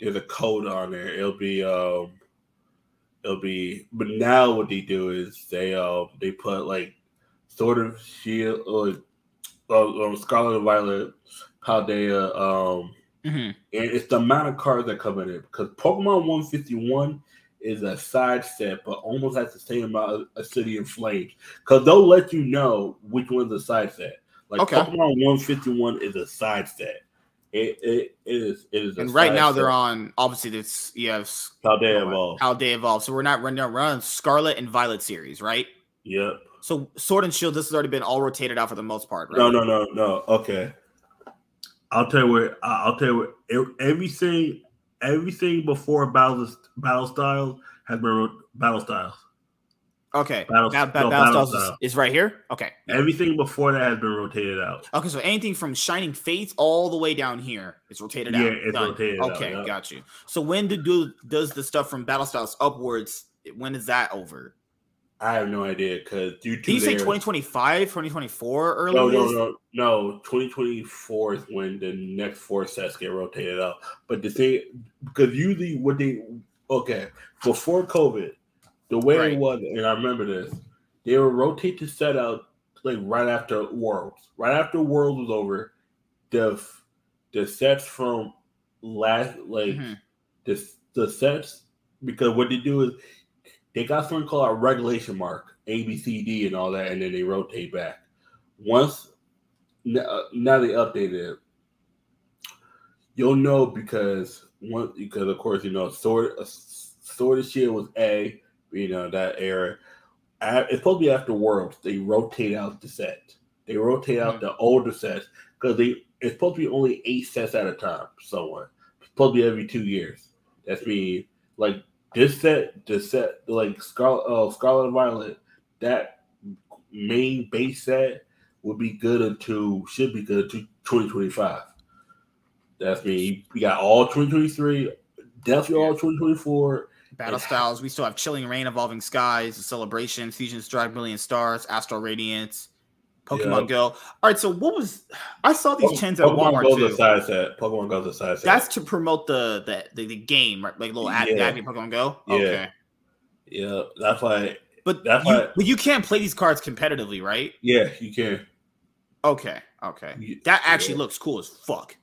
there's a code on there. It'll be um it'll be. But now what they do is they um they put like sort of shield or uh, um, Scarlet and Violet, Paldea, um, mm-hmm. and it's the amount of cards that come in it because Pokemon 151 is a side set, but almost has the same amount of a City of Flames because they'll let you know which one's a side set. Like okay. Pokemon 151 is a side set. It, it, it is it is and right now set. they're on obviously this yes Paldea Evolve. Paldea Evolve. So we're not running run Scarlet and Violet series, right? Yep. So Sword and Shield, this has already been all rotated out for the most part, right? No, no, no, no. Okay. I'll tell you what. I'll tell you what. Everything, everything before battle battle styles has been battle styles. Okay. Battle, ba- ba- no, battle, styles is, is, right here. Okay. Everything before that has been rotated out. Okay, so anything from Shining Fates all the way down here is rotated yeah, out. Yeah, it's Done. rotated okay, out. got you. So when do, do does the stuff from battle styles upwards? When is that over? I have no idea because to Did you say their- 2025, 2024 early? No, no, no, no. 2024 is when the next four sets get rotated out. But the thing, because usually what they, okay, before COVID, the way Right. it was, and I remember this, they would rotate the set out like right after Worlds. Right after Worlds was over, the the sets from last, like Mhm. the the sets, because what they do is they got something called a regulation mark, A, B, C, D, and all that, and then they rotate back. Once uh, now they updated it, you'll know because one because of course you know sword uh, sword of shield was A, you know that era. It's supposed to be after Worlds. They rotate out the set. They rotate out the older sets because they it's supposed to be only eight sets at a time. Somewhere it's supposed to be every two years. That's me like this set, the set like Scarlet, uh, Scarlet and Violet, that main base set would be good until should be good to 2025. That's me. We got all 2023, definitely all 2024. Battle styles. We still have Chilling Reign, Evolving Skies, Celebration, Fusion Strike, Brilliant Stars, Astral Radiance, Pokemon Yeah. Go. All right, so what was I saw these tins at Pokemon Walmart goes too. a side set. Pokemon goes a side set. That's to promote the the, the, the game, right? Like little ad, Yeah. Pokemon Go. Yeah. Okay. yeah. That's why. But That's you, why- but you can't play these cards competitively, right? Yeah, you can. Okay, okay. You- That actually yeah. looks cool as fuck.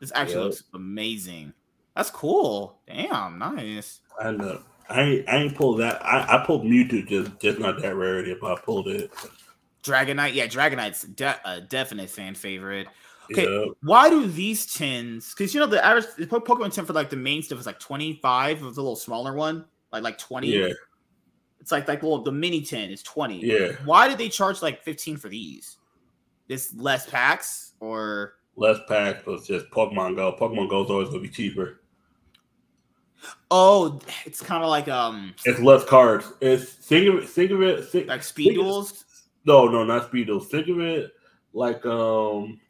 This actually Yeah. looks amazing. That's cool. Damn, nice. I know. I ain't, I ain't pulled that. I, I pulled Mewtwo, just just not that rarity, but I pulled it. Dragonite, yeah, Dragonite's de- a definite fan favorite. Okay, Yeah. why do these tins? Because you know the average the Pokemon tin for like the main stuff is like twenty five. Of the little smaller one, like like twenty. Yeah, It's like like well the mini tin is twenty. yeah. Why did they charge like fifteen for these? This less packs or Less packs, but it's just Pokemon Go. Pokemon Go is always gonna be cheaper. Oh, it's kind of like um It's less cards. It's think of it. Think of it. Think, like speed duels. No, no, not Speedo. Think of it like um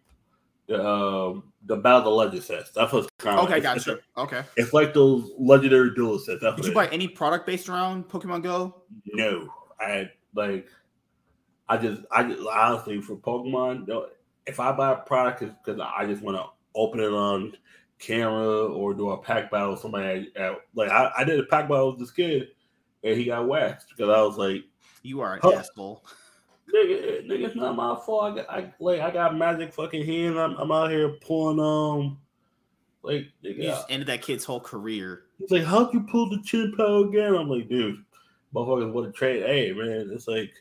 the um the Battle of the Legend sets. That's what's kind of Okay, it's, gotcha. Okay. It's like those legendary duel sets. That's Did you buy any product based around Pokemon Go? No, I like. I just, I just honestly for Pokemon, no, if I buy a product, because I just want to open it on camera or do a pack battle. with Somebody at, like I, I did a pack battle with this kid, and he got waxed because I was like, You are an Huh. asshole. nigga, nigga, it's not my fault. I got, I like, I got magic fucking hand. I'm, I'm out here pulling um, like, You nigga, just ended that kid's whole career. He's like, how'd you pull the chin power again? I'm like, dude, motherfuckers want to trade. Hey, man, it's like,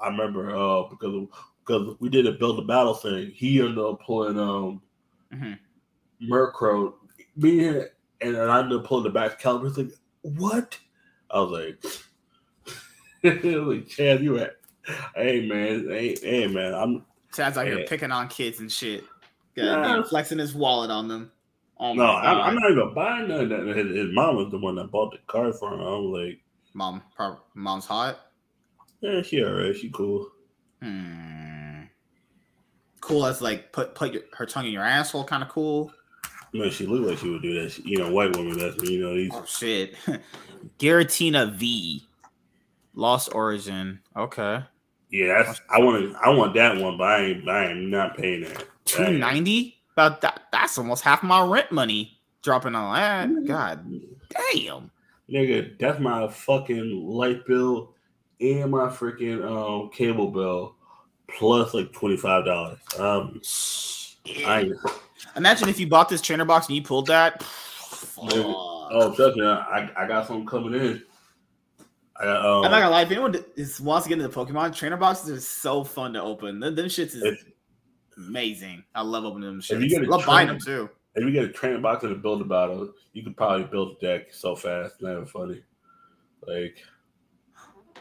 I remember uh because because we did a build a battle thing. He ended up pulling um Mhm. Murkrow, me and and I ended up pulling the back caliber. He's like, what? I was like, I like, Chad, you at? Hey man, hey, hey man, I'm Chad's out here picking on kids and shit. Yeah. Flexing his wallet on them. Oh no, I'm, I'm not even buying nothing. His, his mom was the one that bought the car for him. I'm like, Mom, prob- mom's hot. yeah, she alright, she cool. Hmm. Cool as like put put your, her tongue in your asshole. Kind of cool. Man, she looked like she would do that. She, you know, white woman. That's you know these. Oh shit. Giratina V. Lost Origin. Okay. Yeah, that's I want. I want that one, but I ain't. I am not paying that. Two ninety. About that. That's almost half my rent money dropping on that. God damn. Nigga, that's my fucking light bill and my freaking um cable bill plus like twenty five dollars. Um, I ain't- Imagine if you bought this trainer box and you pulled that. Oh trust me, I I got something coming in. I um, I'm not gonna lie. If anyone is, wants to get into the Pokemon trainer boxes, are so fun to open. Them, them shits is If- amazing. I love opening them you shits. get a love buying them too. if you get a trainer box and a build a battle, you could probably build a deck so fast. Not even funny. Like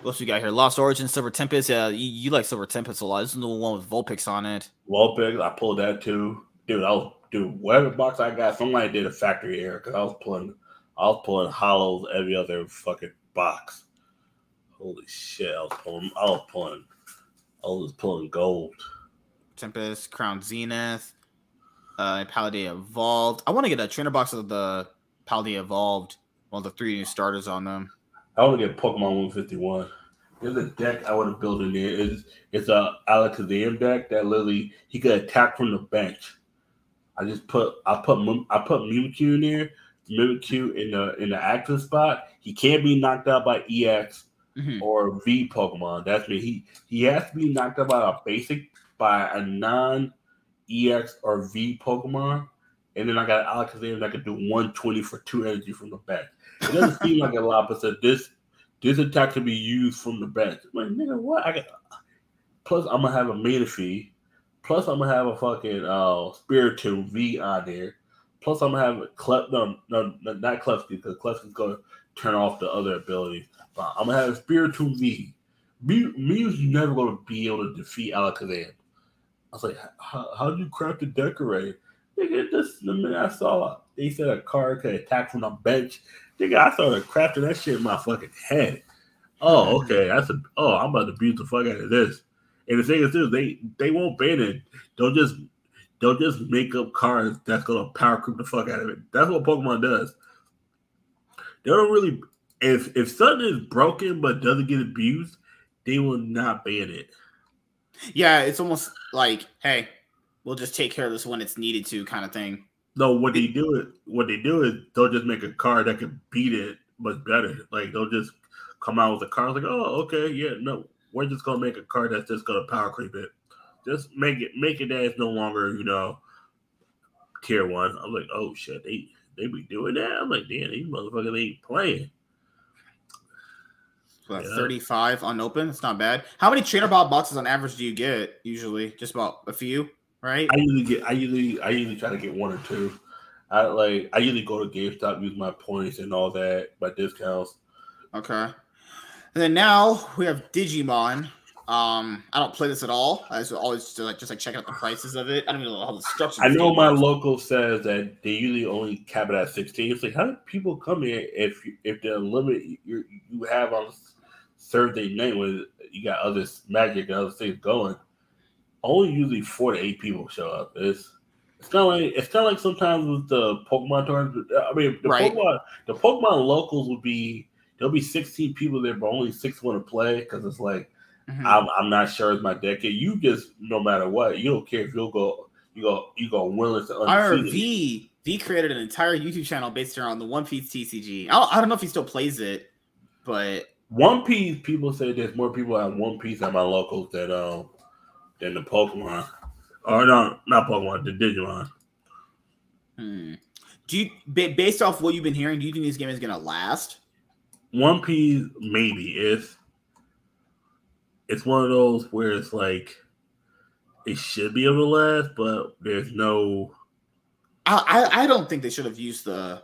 What else we got here? Lost Origin, Silver Tempest. Yeah, you, you like Silver Tempest a lot. This is the one with Vulpix on it. Vulpix, I pulled that too. Dude, I was dude, whatever box I got, somebody did a factory error because I was pulling I was pulling hollows every other fucking box. Holy shit, I was pulling I was pulling I was pulling gold. Tempest, Crown Zenith, uh, Paldea Evolved. I want to get a trainer box of the Paldea Evolved. Well, the three new starters on them. I want to get Pokemon 151. there's a deck I want to build in there. It's it's a Alakazam deck that literally he could attack from the bench. I just put I put I put Mimikyu in there. Mimikyu in the in the active spot. He can't be knocked out by EX mm-hmm. or V Pokemon. That's me. He he has to be knocked out by a basic by a non EX or V Pokemon. And then I got Alakazam that could do 120 for two energy from the bench. It doesn't seem like a lot, but said this this attack can be used from the bench. I'm like, nigga, what? I got plus I'm gonna have a Manaphy. Plus I'm gonna have a fucking uh Spiritomb V on there. Plus I'm gonna have a Clef no, no, not Klefki, because Klefki's gonna turn off the other abilities. But I'm gonna have a Spiritomb V. Me, Mew's never gonna be able to defeat Alakazam. I was like, how, do you craft the decorate? Nigga, just the minute I saw they said a card could attack from the bench Nigga, I started crafting that shit in my fucking head. Oh, okay. That's a oh, I'm about to beat the fuck out of this. And the thing is, too, they they won't ban it. Don't just don't just make up cards that's gonna power creep the fuck out of it. That's what Pokemon does. They don't really if if something is broken but doesn't get abused, they will not ban it. Yeah, it's almost like, hey, we'll just take care of this when it's needed to, kind of thing. No, what they do is what they do is they'll just make a card that can beat it but better. Like they'll just come out with a card like, oh, okay, yeah, no, we're just gonna make a card that's just gonna power creep it. Just make it make it that it's no longer, you know, tier one. I'm like, oh shit, they they be doing that. I'm like, damn, these motherfuckers ain't playing. About yeah. 35 unopened. It's not bad. How many trainer ball boxes on average do you get usually? Just about a few? right? I usually get I usually I usually try to get one or two. I like I usually go to GameStop, use my points and all that, my discounts. Okay. And then now we have Digimon. Um, I don't play this at all. I was always just like just like checking out the prices of it. I don't even know how the structure. I know my local says that they usually only cap it at sixteen. It's like how do people come here if if the limit you you have on Thursday night when you got other magic and other things going? only usually four to eight people show up. It's it's kind of like it's kind of like sometimes with the Pokemon tournament. I mean, the right. Pokemon the Pokemon locals would be there'll be sixteen people there, but only six want to play because it's like mm-hmm. I'm I'm not sure it's my decade. You just no matter what, you don't care if you'll go you go you go willing to undefeated. V V created an entire YouTube channel based around the One Piece TCG. I don't, I don't know if he still plays it, but One Piece people say there's more people at One Piece at my locals than um than the Pokemon. Or no, not Pokemon, the Digimon. Hmm. Do you, based off what you've been hearing, do you think this game is gonna last? One Piece, maybe. It's it's one of those where it's like it should be able to last, but there's no. I I don't think they should have used the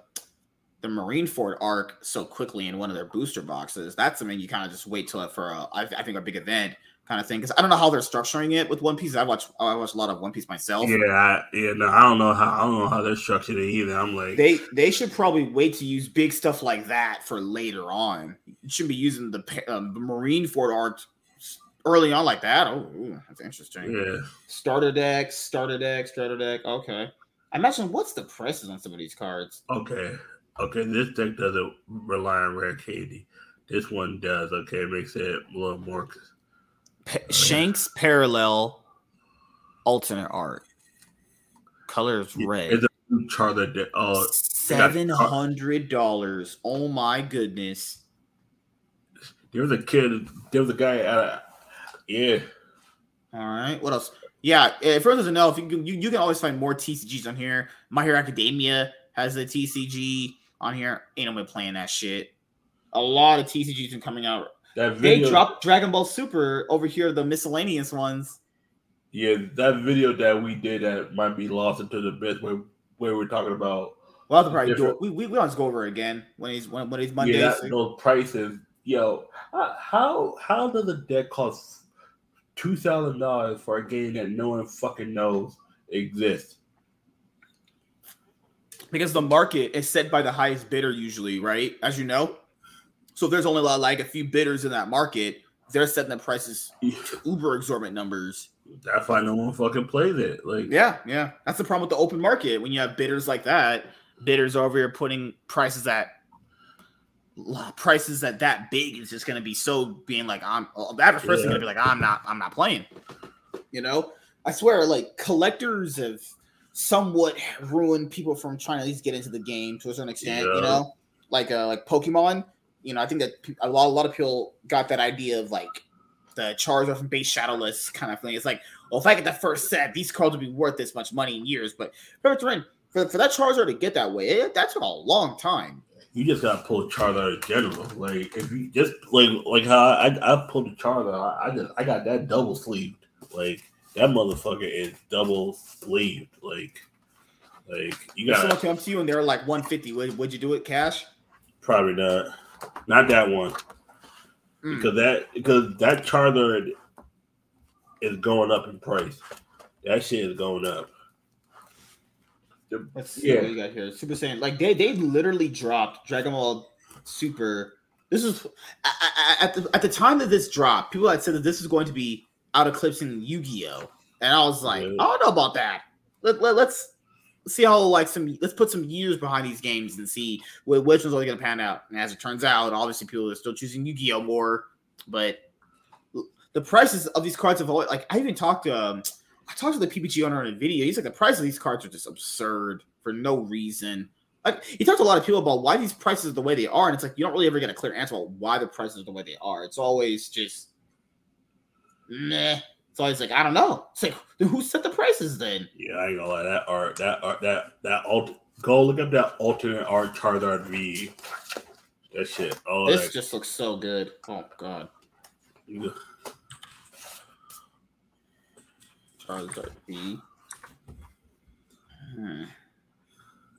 the Marine Marineford arc so quickly in one of their booster boxes. That's something you kind of just wait till it for a I, I think a big event kind of thing. Because I don't know how they're structuring it with One Piece. I watch I watch a lot of One Piece myself. Yeah, I, yeah, no, I don't know how I don't know how they're structured it either. I'm like they they should probably wait to use big stuff like that for later on. You should be using the um, the Marineford art early on like that. Oh, ooh, that's interesting. Yeah, starter deck, starter deck, starter deck. Okay, I imagine what's the prices on some of these cards? Okay, okay, this deck doesn't rely on rare candy. This one does. Okay, it makes it a little more Pa- Shanks parallel alternate art. Colors red. It's a that uh, seven hundred dollars. Oh my goodness. There was a kid. There was a guy. Uh, yeah. All right. What else? Yeah. If for doesn't know, if you, can, you you can always find more TCGs on here. My Hero Academia has a TCG on here. Ain't nobody playing that shit. A lot of TCGs are coming out that video, they dropped Dragon Ball Super over here, the miscellaneous ones. Yeah, that video that we did that might be lost into the bit where where we're talking about. Well, probably do it. We we want to go over it again when he's when, when he's Monday. Yeah, that, those prices, yo. How how does a deck cost two thousand dollars for a game that no one fucking knows exists? Because the market is set by the highest bidder usually, right? As you know. So if there's only like a few bidders in that market, they're setting the prices to uber exorbitant numbers. That's why no one fucking plays it. Like yeah, yeah. That's the problem with the open market. When you have bidders like that, bidders over here putting prices at prices that that big is just going to be so being like I'm the average person yeah. going to be like I'm not I'm not playing. You know, I swear, like collectors have somewhat ruined people from trying to at least get into the game to a certain extent. Yeah. You know, like uh, like Pokemon. You know, I think that a lot a lot of people got that idea of like the Charizard from base Shadowless kind of thing. It's like, well, if I get the first set, these cards will be worth this much money in years. But for for, for that Charizard to get that way, it, that took a long time you just gotta pull Charizard in general. Like if you just like like how I I pulled the Charizard, I, I just I got that double sleeved. Like that motherfucker is double sleeved. Like like you got someone come to you and they're like 150. Would would you do it cash? Probably not. Not that one. Mm. Because that because that Charizard is going up in price. That shit is going up. Let's see yeah. what you got here. Super Saiyan. Like they they literally dropped Dragon Ball Super. This is at the at the time that this dropped, people had said that this is going to be out eclipsing Yu-Gi-Oh! And I was like, yeah. I don't know about that. Let, let, let's see how like some let's put some years behind these games and see which one's really gonna pan out. And as it turns out, obviously people are still choosing Yu-Gi-Oh! more, but the prices of these cards have always like I even talked to um, I talked to the PPG owner in a video. He's like, the price of these cards are just absurd for no reason. Like he talked to a lot of people about why these prices are the way they are, and it's like you don't really ever get a clear answer about why the prices are the way they are. It's always just meh. So it's always like I don't know. It's like who set the prices then? Yeah, I ain't gonna lie. That art, that art, that that alt. Go look up that alternate art Charizard V. That shit. Oh, this that, just looks so good. Oh god. Yeah. Charizard V. Hmm.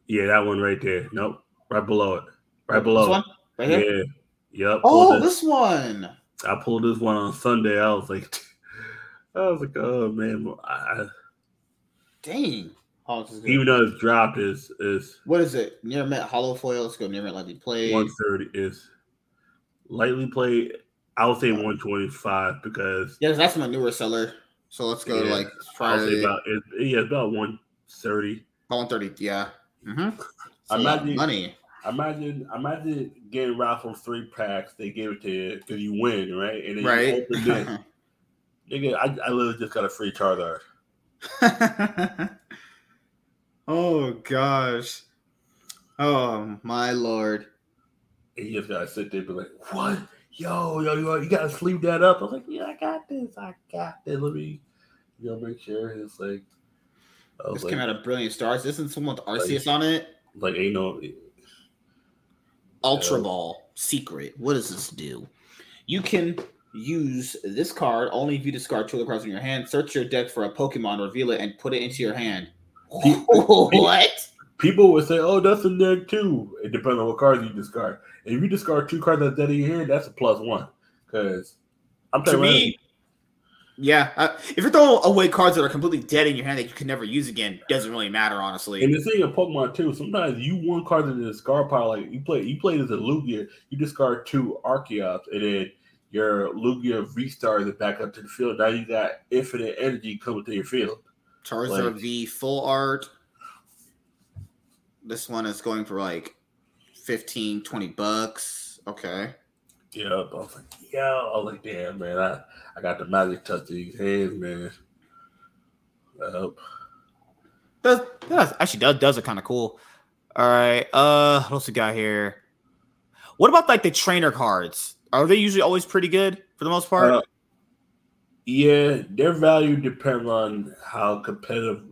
Yeah, that one right there. Nope, right below it. Right below one? Right here? Yeah. Yep. Oh, this one. I pulled this one on Sunday. I was like, I was like, oh man, I, dang. Even though it's dropped, is is what is it? Near mint hollow foil. Let's go near mint lightly played. One thirty is lightly played. I would say one twenty five because yeah, that's my newer seller. So let's go yeah. like Friday. About, it, yeah, about one thirty. One thirty. Yeah. Mm-hmm. Imagine money. Imagine, imagine getting raffle three packs. They give it to you because you win, right? And then right. you open it. Nigga, I, I literally just got a free Charizard. oh gosh. Oh my lord. And you just gotta sit there and be like, what? Yo, yo, yo, you gotta sleep that up. I was like, yeah, I got this. I got this. Let me, you know, make sure. it's like, this like, came out of Brilliant Stars. Isn't someone with Arceus like, on it? Like, ain't no Ultra Ball secret. What does this do? You can use this card only if you discard two of cards in your hand. Search your deck for a Pokemon, reveal it, and put it into your hand. what? People would say, "Oh, that's a deck too." It depends on what cards you discard. If you discard two cards that's dead in your hand, that's a plus one. Because I'm telling me, yeah. Uh, if you're throwing away cards that are completely dead in your hand that you can never use again, doesn't really matter, honestly. And the thing of Pokemon too, sometimes you one card in the discard pile, like you play, you play as a Lugia, you discard two Archeops, and then your Lugia restarts it back up to the field. Now you got infinite energy coming to your field. Charizard like, V full art. This one is going for like 15, 20 bucks. Okay. Yeah, I was like, yeah, I was like, damn, man, I, I got the magic touch of these hands, man. Yep. That, that actually does does it kind of cool. All right. Uh, what else we got here? What about like the trainer cards? Are they usually always pretty good for the most part? Uh, yeah, their value depends on how competitive.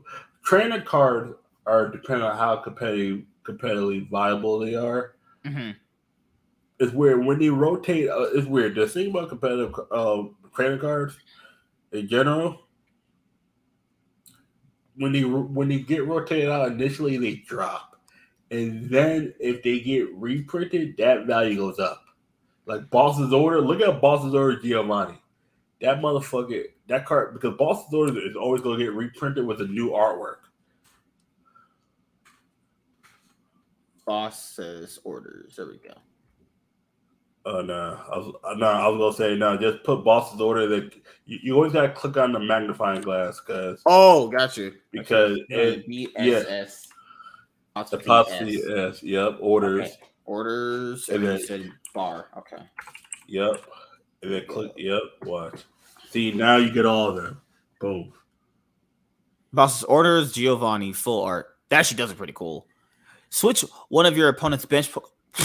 Trainer cards are depending on how competitive competitively viable they are. Mm-hmm. It's weird when they rotate. Uh, it's weird. The thing about competitive uh, credit cards in general, when they when they get rotated out initially, they drop, and then if they get reprinted, that value goes up. Like Boss's order. Look at Boss's order, Giovanni. That motherfucker. That card because Boss's order is always going to get reprinted with a new artwork. boss's orders. There we go. Oh uh, no, I was uh, no, I was gonna say no. Just put boss's order. That you, you always gotta click on the magnifying glass because oh, got you. Because it, yeah, apostrophe S. Yep, orders. Okay. Orders and, and then said bar. Okay. Yep. And then click. Yep. Watch. See now you get all of them. Boom. Boss's orders Giovanni full art. That actually does it pretty cool. Switch one of your opponent's bench. Po-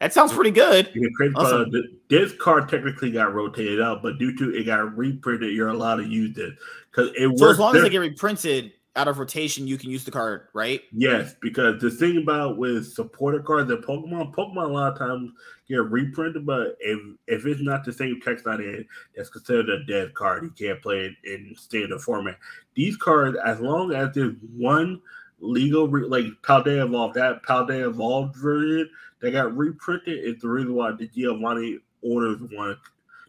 that sounds pretty good. awesome. this card technically got rotated out, but due to it got reprinted, you're allowed to use it because it. So as long as they get reprinted, out of rotation, you can use the card, right? Yes, because the thing about with supporter cards in Pokemon, Pokemon a lot of times get reprinted, but if if it's not the same text on it, that's considered a dead card. You can't play it in standard format. These cards, as long as there's one legal re- like Paldea Evolved, that Paldea Evolved version that got reprinted is the reason why the Giovanni orders one,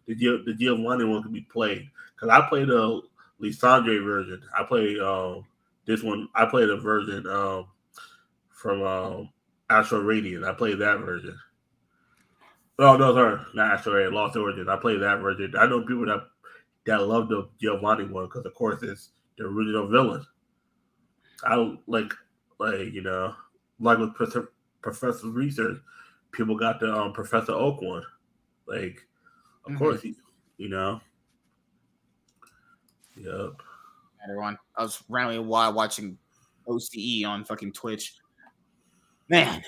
the the Giovanni one can be played. Because I played the Lysandre version. I played um this one I played a version um, from um, Astral Radiance. I played that version. Oh no, sorry, not Astral Radiance, Lost Origin. I played that version. I know people that that love the Giovanni one because, of course, it's the original villain. I like, like you know, like with Professor, Professor Research, people got the um, Professor Oak one. Like, of mm-hmm. course, you, you know. Yep everyone. I was randomly while watching OCE on fucking Twitch. Man,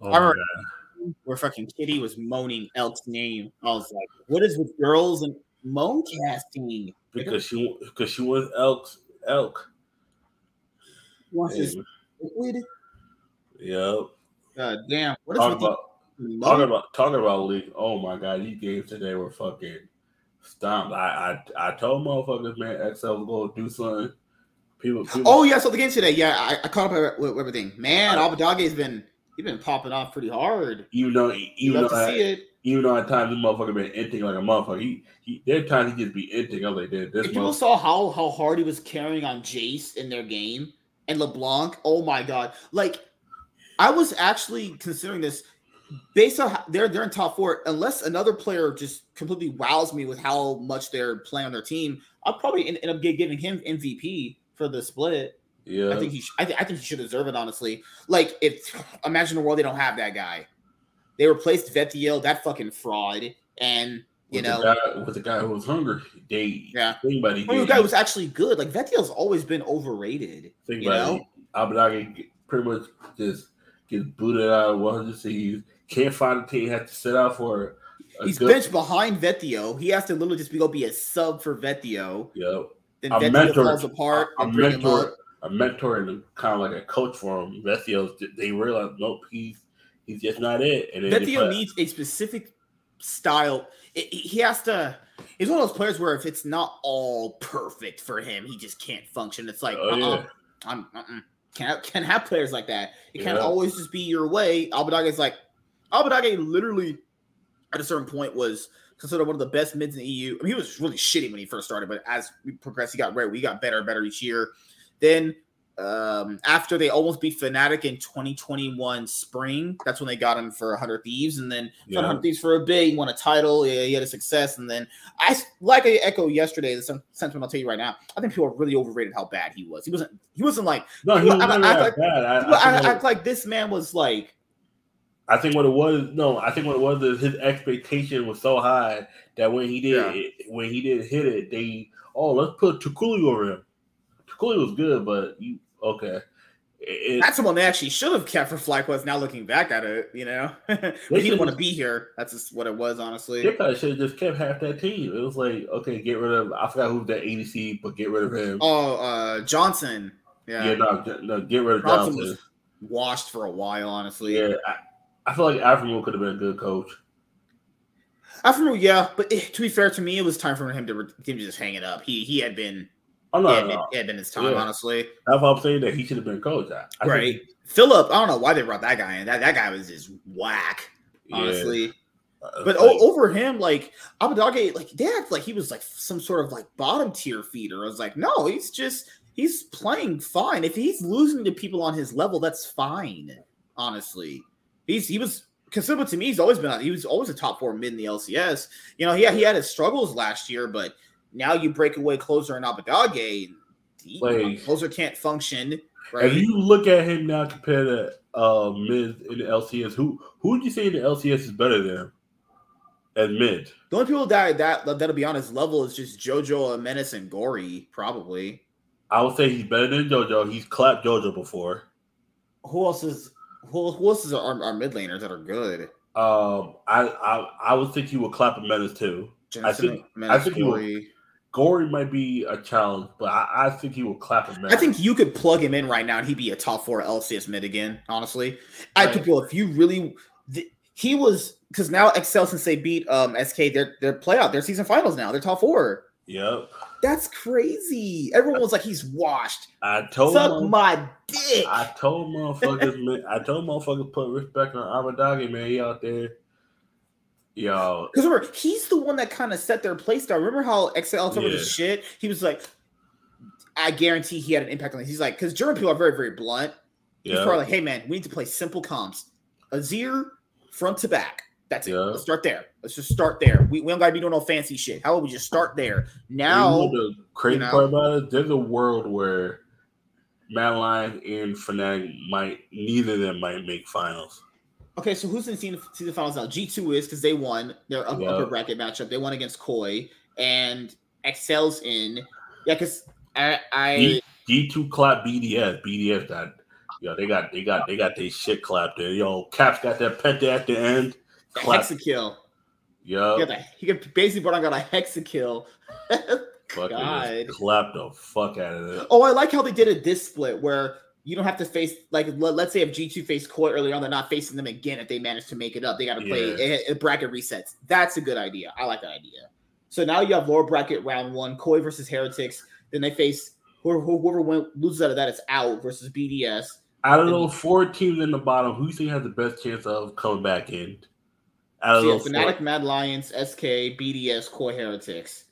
oh, I remember where fucking Kitty was moaning Elk's name. I was like, "What is with girls and moan casting?" Because she because she was Elk's Elk. Wants his liquid. Yep. God damn. What is talking about, talking about talking about league? Oh my god, these games today were fucking stomped. I I, I told motherfuckers, man, XL was gonna do something. People, people, Oh yeah, so the game today, yeah, I, I caught up with everything. Man, Abbedagge's been he's been popping off pretty hard. Even though even though I, even though at times the motherfucker been inting like a motherfucker. He, he there times he just be inting. I was like, this. If people saw how how hard he was carrying on Jace in their game and LeBlanc, oh my god, like. I was actually considering this based on how they're they're in top four, unless another player just completely wows me with how much they're playing on their team, I'll probably end, up giving him MVP for the split. Yeah, I think he. Sh- I, th- I think he should deserve it. Honestly, like if imagine a world they don't have that guy, they replaced Vetheo, that fucking fraud, and you with know, the guy, with the guy who was hungry, they yeah, anybody, the guy was actually good. Like Vetheo's always been overrated. Think you know, Abbedagge pretty much just gets booted out of 100 Thieves can't find a team. Has to sit out for. He's good... benched behind Vetheo. He has to literally just be go be a sub for Vetheo. Yep. Then a Vetheo mentor, falls apart. A, mentor, a mentor, and kind of like a coach for him. Vetheo, they realize nope, he's he's just not it. And Vetheo needs a specific style. It, he has to. He's one of those players where if it's not all perfect for him, he just can't function. It's like, oh, uh-uh, yeah. I'm uh-uh. can't can have players like that. It can't always just be your way. Abbedagge is like, Abbedagge literally at a certain point was considered one of the best mids in the EU. I mean, he was really shitty when he first started, but as we progressed, he got better. We got better and better each year. Then um, after they almost beat Fnatic in 2021 spring, that's when they got him for 100 Thieves, and then yeah. 100 Thieves for a bit. He won a title. Yeah, he had a success, and then I like I echo yesterday. The sentiment I'll tell you right now. I think people are really overrated how bad he was. He wasn't. He wasn't like. No, he was act, act, like, bad. I, I, I act like this man was like I think what it was, no, I think what it was is his expectation was so high that when he did yeah. it, when he did hit it, they oh let's put Toucouille over him. Toucouille was good, but you okay. It, That's the one they actually should have kept for FlyQuest. Now looking back at it, you know, he didn't want to be here. That's just what it was, honestly. They probably should have just kept half that team. It was like, okay, get rid of. I forgot who that ADC, but get rid of him. Oh, uh, Johnsun. Yeah, yeah, no, no get rid of Johnsun. Johnsun. washed for a while, honestly. Yeah, I, I feel like Aphromoo could have been a good coach. Aphromoo, yeah, but to be fair to me, it was time for him to, him to just hang it up. He he had been. Oh, no, he, had no. Been, he had been his time, yeah. honestly. That's why I'm saying that he should have been a coach. I, right. Think, Philip, I don't know why they brought that guy in. That that guy was just whack, honestly. Yeah. Uh, but like, over him, like Abbedagge, like they act like he was like some sort of like bottom tier feeder. I was like, no, he's just he's playing fine. If he's losing to people on his level, that's fine. Honestly, he's he was considerable to me. He's always been he was always a top four mid in the LCS. You know, yeah, he had his struggles last year, but now you break away closer in Abbedagge. like closer can't function. Right? If you look at him now compared to uh, Miz in the LCS, who who would you say in the LCS is better than him? As mid, the only people that that that'll be on his level is just JoJo, Menace, and Gori, probably. I would say he's better than JoJo. He's clapped JoJo before. Who else is who, who else is our, our mid laners that are good? Um, I I I would think he would clap a Menace too. Jensen, I think Menace, I think Gori. he would. Gori might be a challenge, but I, I think he will clap him. I think you could plug him in right now, and he'd be a top four LCS mid again. Honestly, right. I people if you really, he was because now Excel since they beat um SK, they're they're playoff, they're season finals now, they're top four. Yep. That's crazy. Everyone was like, he's washed. I told Suck my dick. I told motherfuckers, man, I told motherfuckers put respect on Abbedagge, man. He out there. Yo. Because remember, he's the one that kind of set their play style. Remember how XL told yeah. the shit? He was like, I guarantee he had an impact on this. He's like, because German people are very, very blunt. Yeah. He's probably like, hey man, we need to play simple comps. Azir front to back. That's it. Yeah. Let's start there. Let's just start there. We, we don't gotta be doing no fancy shit. How about we just start there? Now the crazy you know, part about it, there's a world where Mad Lion and Fnatic might neither of them might make finals. Okay, so who's in the season finals now? G two is because they won their upper, upper bracket matchup. They won against Koi and Excel's in. Yeah, because I, I G two clap BDS. BDS got yo, they got they got they got their shit clapped there. Yo, Caps got that pet at the end. Hexa Yo. Yeah, he could basically put on got a hexa God. clap the fuck out of it. Oh, I like how they did a this split where you don't have to face like let, us say if G2 faced Koi early on, they're not facing them again if they manage to make it up. They got to play yeah. a, a, bracket resets. That's a good idea. I like that idea. So now you have lower bracket round one, Koi versus Heretics. Then they face whoever, whoever went, loses out of that, it's out versus BDS. Out of those four teams in the bottom, who do you think has the best chance of coming back in? Out of so those Fnatic, four? Mad Lions, SK, BDS, Core Heretics.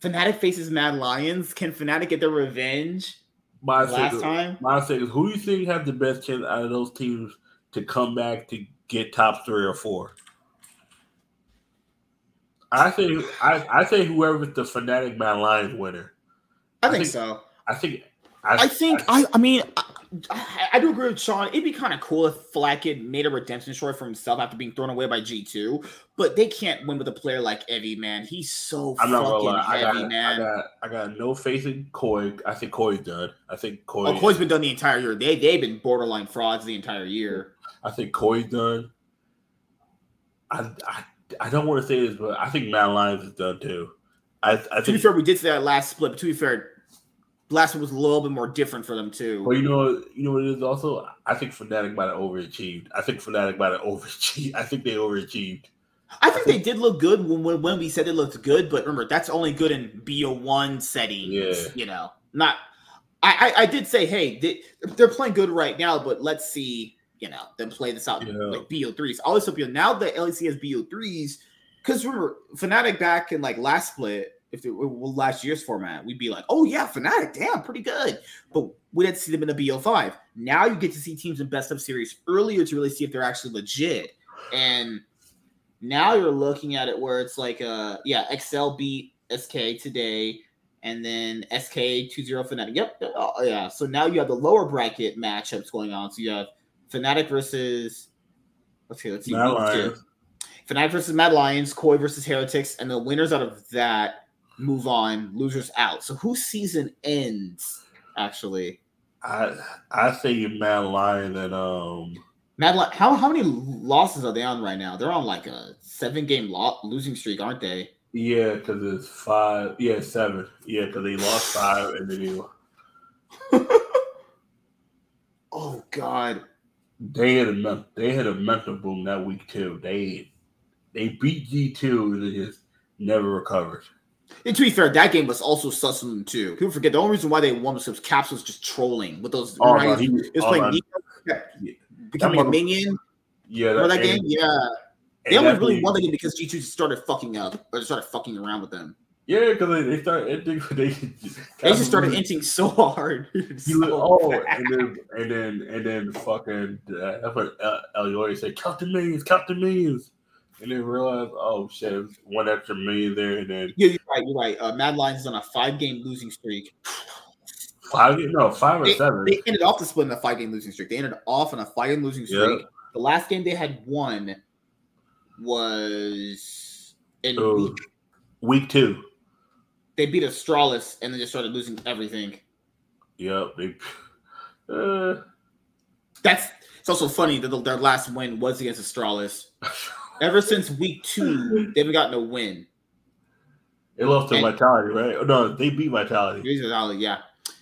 Fnatic faces Mad Lions. Can Fnatic get their revenge? My last time, my second, who do you think has the best chance out of those teams to come back to get top three or four? I think I, I say whoever's the Fnatic Mad Lions winner. I, I think, think, so. I think I, I think I, I mean I, I, do agree with Sean. It'd be kind of cool if Flakked made a redemption story for himself after being thrown away by G2, but they can't win with a player like Evie, man. He's so I'm fucking heavy, I got, man. I got, I got no faith in Koi. I think Koi's done. I think Koi. Oh, Koi's been done the entire year. They, they've been borderline frauds the entire year. I think Koi's done. I, I, I don't want to say this, but I think Mad Lions is done too. I, I think, to be fair, we did say that last split, but to be fair, last one was a little bit more different for them too. Well, you know, you know what it is also. I think Fnatic might have overachieved. I think Fnatic might have overachieved. I think they overachieved. I think, I think they did look good when, when we said it looked good, but remember that's only good in BO one settings. Yeah. You know, not. I, I, I did say, hey, they, they're playing good right now, but let's see, you know, them play this out yeah. like BO threes. All this up, you know, now that LEC has BO threes, because remember, Fnatic back in like last split if it were last year's format, we'd be like, oh yeah, Fnatic, damn, pretty good. But we didn't see them in the BO5. Now you get to see teams in best of series earlier to really see if they're actually legit. And now you're looking at it where it's like, uh, yeah, XL beat SK today, and then SK 2-0 Fnatic. Yep. Oh, yeah. So now you have the lower bracket matchups going on. So you have Fnatic versus let's see, let's see. Fnatic versus Mad Lions, Koi versus Heretics, and the winners out of that move on, losers out. So whose season ends actually? I I think Mad Lion and um Mad Lion. How how many losses are they on right now? They're on like a seven game lo- losing streak, aren't they? Yeah, because it's five. Yeah, seven. Yeah, because they lost five and then you. oh God. They had a they had a mental boom that week too. They they beat G two and they just never recovered. And to be fair, that game was also sussing too. People forget the only reason why they won was because Caps was just trolling with those. Oh, no, he, was oh, playing no. becoming a minion. Yeah, that, that game. Yeah, they only really won the game because G two started fucking up or started fucking around with them. Yeah, because they, they started they, they, they just started inching so hard. so oh, and then and then and then fucking uh, that's what Elioy said. Count the millions, count the millions and then realize, oh shit, one extra million there, and then yeah, you're right, you're right. Uh, Mad Lions is on a five game losing streak. five, no, five or they, seven. They ended off the split in a five game losing streak. They ended off on a five game losing streak. Yeah. The last game they had won was in uh, week, week two. They beat Astralis and then just started losing everything. Yep. They, uh, That's it's also funny that their last win was against Astralis. Ever since week two, they haven't gotten a win. They lost to Vitality, right? Oh, no, they beat Vitality. Vitality, yeah.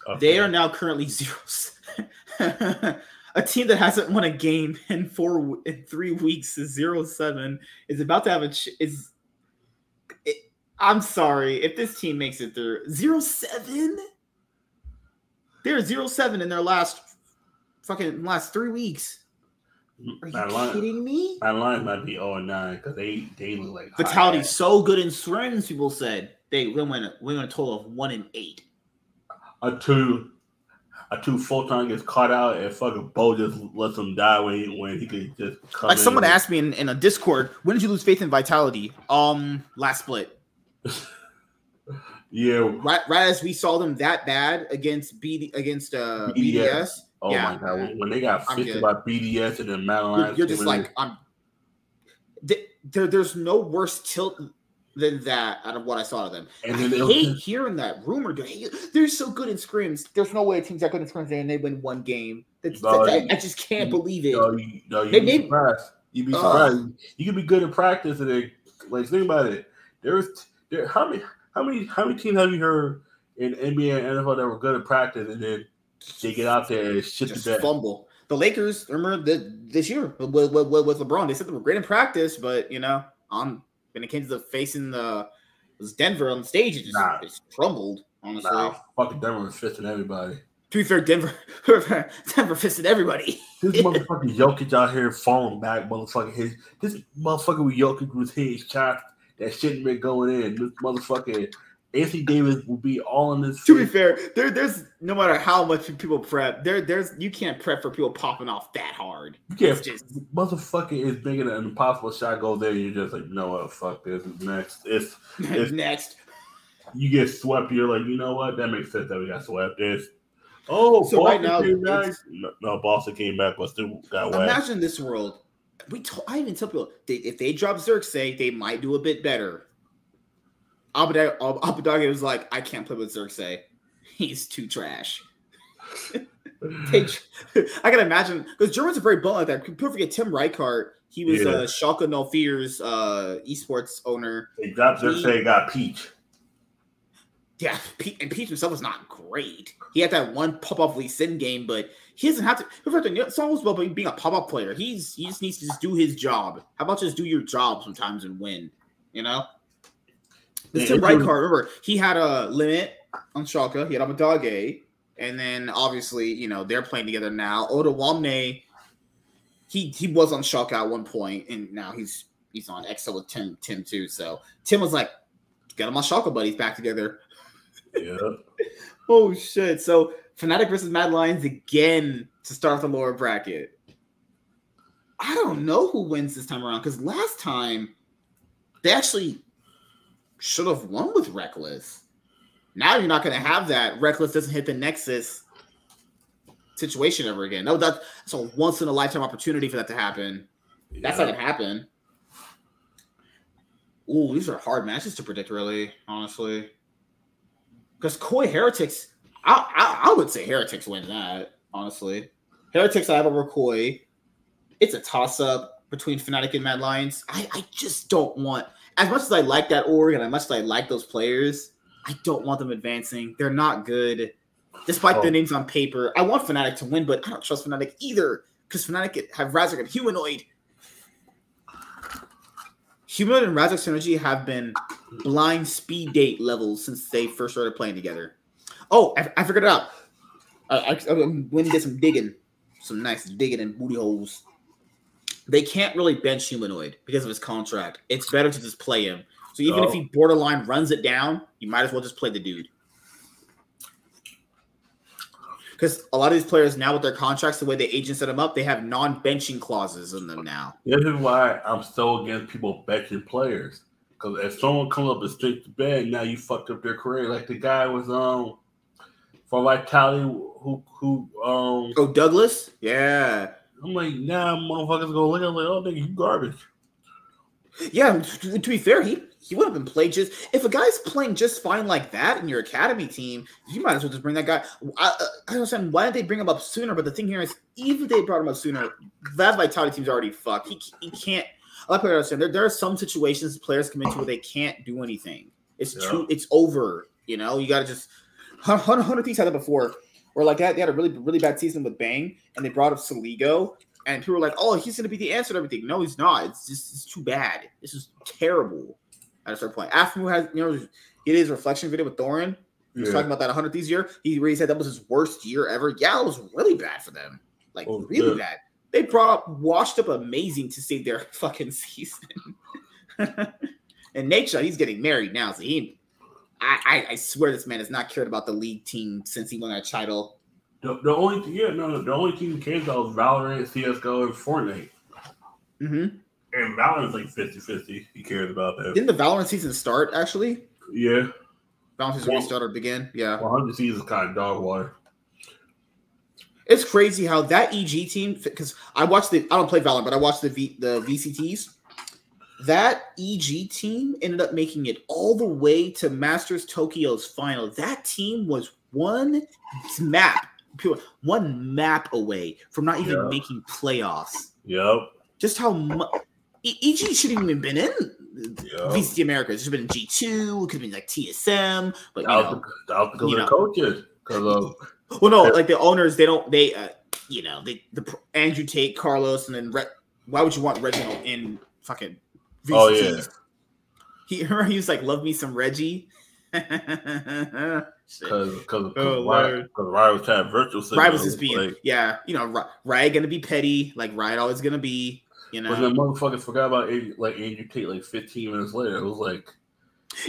Okay. They are now currently zeros. a team that hasn't won a game in four in three weeks is zero seven is about to have a ch- is. It, I'm sorry if this team makes it through zero seven. They're zero seven in their last fucking last three weeks. Are you that kidding me? My line might be 0 and 9 because they they look like Vitality's so good in scrims, people said. They win win win a total of one and eight. A two a two full time gets caught out and fucking Bo just lets him die when he when he could just like someone asked me in, in a Discord, when did you lose faith in Vitality? Um last split. yeah. Right right as we saw them that bad against BD against uh BDS. BDS Oh yeah, my god! When they got fisted by BDS and then Madeline, you're, just like I'm. There, there's no worse tilt than that out of what I saw of them. And then I hate hearing that rumor. They're so good in scrims. There's no way a team's that good in scrims and they win one game. That's, no, that's, I, I, just can't you, believe it. No, you, no, you'd be surprised. You'd be surprised. Uh, you can be good in practice and then, like think about it. There's there how many how many how many teams have you heard in NBA and NFL that were good at practice and then they get out there and shit Just fumble. The Lakers, remember the, this year with, with, with, LeBron, they said they were great in practice, but you know, on when it came to the facing the was Denver on the stage, it just, nah. just crumbled. Honestly, nah, fucking Denver was fisting everybody. To be fair, Denver, Denver fisted everybody. this motherfucking Jokic out here falling back, motherfucker. His this motherfucker with Jokic was hitting shots that shouldn't been going in. This motherfucker Anthony Davis will be all in this. To be fair, there, there's no matter how much people prep, there, there's you can't prep for people popping off that hard. You can't. just motherfucker is making an impossible shot go there. You're just like, no, what? Fuck this. Next, it's, it's next. You get swept. You're like, you know what? That makes sense that we got swept. This. Oh, so Boston right now, came back. No, no, Boston came back, but still got wet. Imagine this world. We told, I even tell people they, if they drop Xerxes, they might do a bit better Abbedagge was like, I can't play with Xerxes. He's too trash. I can imagine because Germans are very blunt like that. People forget Tim Reichert. He was yeah. uh, Schalke No Fears uh, esports owner. He got Xerxes, got Peach. Yeah, Pete, and Peach himself was not great. He had that one pop up Lee Sin game, but he doesn't have to. It's almost well being a pop up player. He's he just needs to just do his job. How about just do your job sometimes and win? You know. This Tim Reichert, remember, he had a limit on Schalke. He had Abbedagge. And then obviously, you know, they're playing together now. Odoamne, he he was on Schalke at one point, and now he's he's on Excel with Tim Tim too. So Tim was like, get him on Schalke buddies back together. Yeah. oh shit. So Fnatic versus Mad Lions again to start the lower bracket. I don't know who wins this time around because last time they actually should have won with Reckless. Now you're not going to have that. Reckless doesn't hit the Nexus situation ever again. No, that's a once in a lifetime opportunity for that to happen. Yeah. That's not going to happen. Ooh, these are hard matches to predict, really, honestly. Because Koi Heretics, I, I, I would say Heretics win that, honestly. Heretics I have over Koi. It's a toss up between Fnatic and Mad Lions. I, I just don't want as much as I like that org and as much as I like those players, I don't want them advancing. They're not good, despite oh. their names on paper. I want Fnatic to win, but I don't trust Fnatic either because Fnatic have Razork and Humanoid. Humanoid and Razork synergy have been blind speed date levels since they first started playing together. Oh, I, I figured it out. I, I, I'm going to get some digging, some nice digging in booty holes they can't really bench humanoid because of his contract. It's better to just play him. So even oh. if he borderline runs it down, you might as well just play the dude. Because a lot of these players now with their contracts, the way the agents set them up, they have non-benching clauses in them now. This is why I'm so against people benching players. Because if someone comes up and straight to bed, now you fucked up their career. Like the guy was um for Vitality who who um oh Douglas yeah I'm like nah motherfuckers gonna look at like oh nigga you garbage. Yeah to, be fair he he would have been played just if a guy's playing just fine like that in your academy team you might as well just bring that guy I, uh, I understand why didn't they bring him up sooner but the thing here is even if they brought him up sooner that Vitality team's already fucked. He, he can't I like to understand there, there are some situations players come into where they can't do anything. It's yeah. too it's over you know? You got to just Hunter, Thieves had that before, where like that they had a really really bad season with Bang, and they brought up Saligo, and people were like, "Oh, he's gonna be the answer to everything." No, he's not. It's just it's too bad. This is terrible. At a certain point, Aphromoo has you know he did his reflection video with Thorin. He was yeah. talking about that 100th this year. He really said that was his worst year ever. Yeah, it was really bad for them. Like oh, really yeah. bad. They brought up washed up amazing to save their fucking season. and Nate he's getting married now, so he I, I, swear this man has not cared about the league team since he won that title. The, the only thing, yeah, no, the only team he cares about is Valorant, CSGO, and Fortnite. Mm-hmm. And Valorant's like 50 50. He cares about that. Didn't the Valorant season start actually? Yeah. Valorant season well, start or begin? Yeah. 100 is kind of dog water. It's crazy how that EG team, because I watched the, I don't play Valorant, but I watched the v, the VCTs that EG team ended up making it all the way to Masters Tokyo's final. That team was one map, one map away from not even yep. making playoffs. Yep. Just how much EG shouldn't even been in yep. VCT America. It should have been G two. It could have been like TSM. But you know, because of the coaches. Because of well, no, like the owners, they don't. They, uh, you know, they the Andrew Tate, Carlos, and then Re- why would you want Reginald in fucking Oh yeah. He remember he was like, "Love me some Reggie." Because because oh, Riot was trying virtual. Riot was just being like, yeah, you know, Riot gonna be petty, like Riot always gonna be. You know, but then motherfuckers forgot about like Andrew Tate like 15 minutes later. It was like,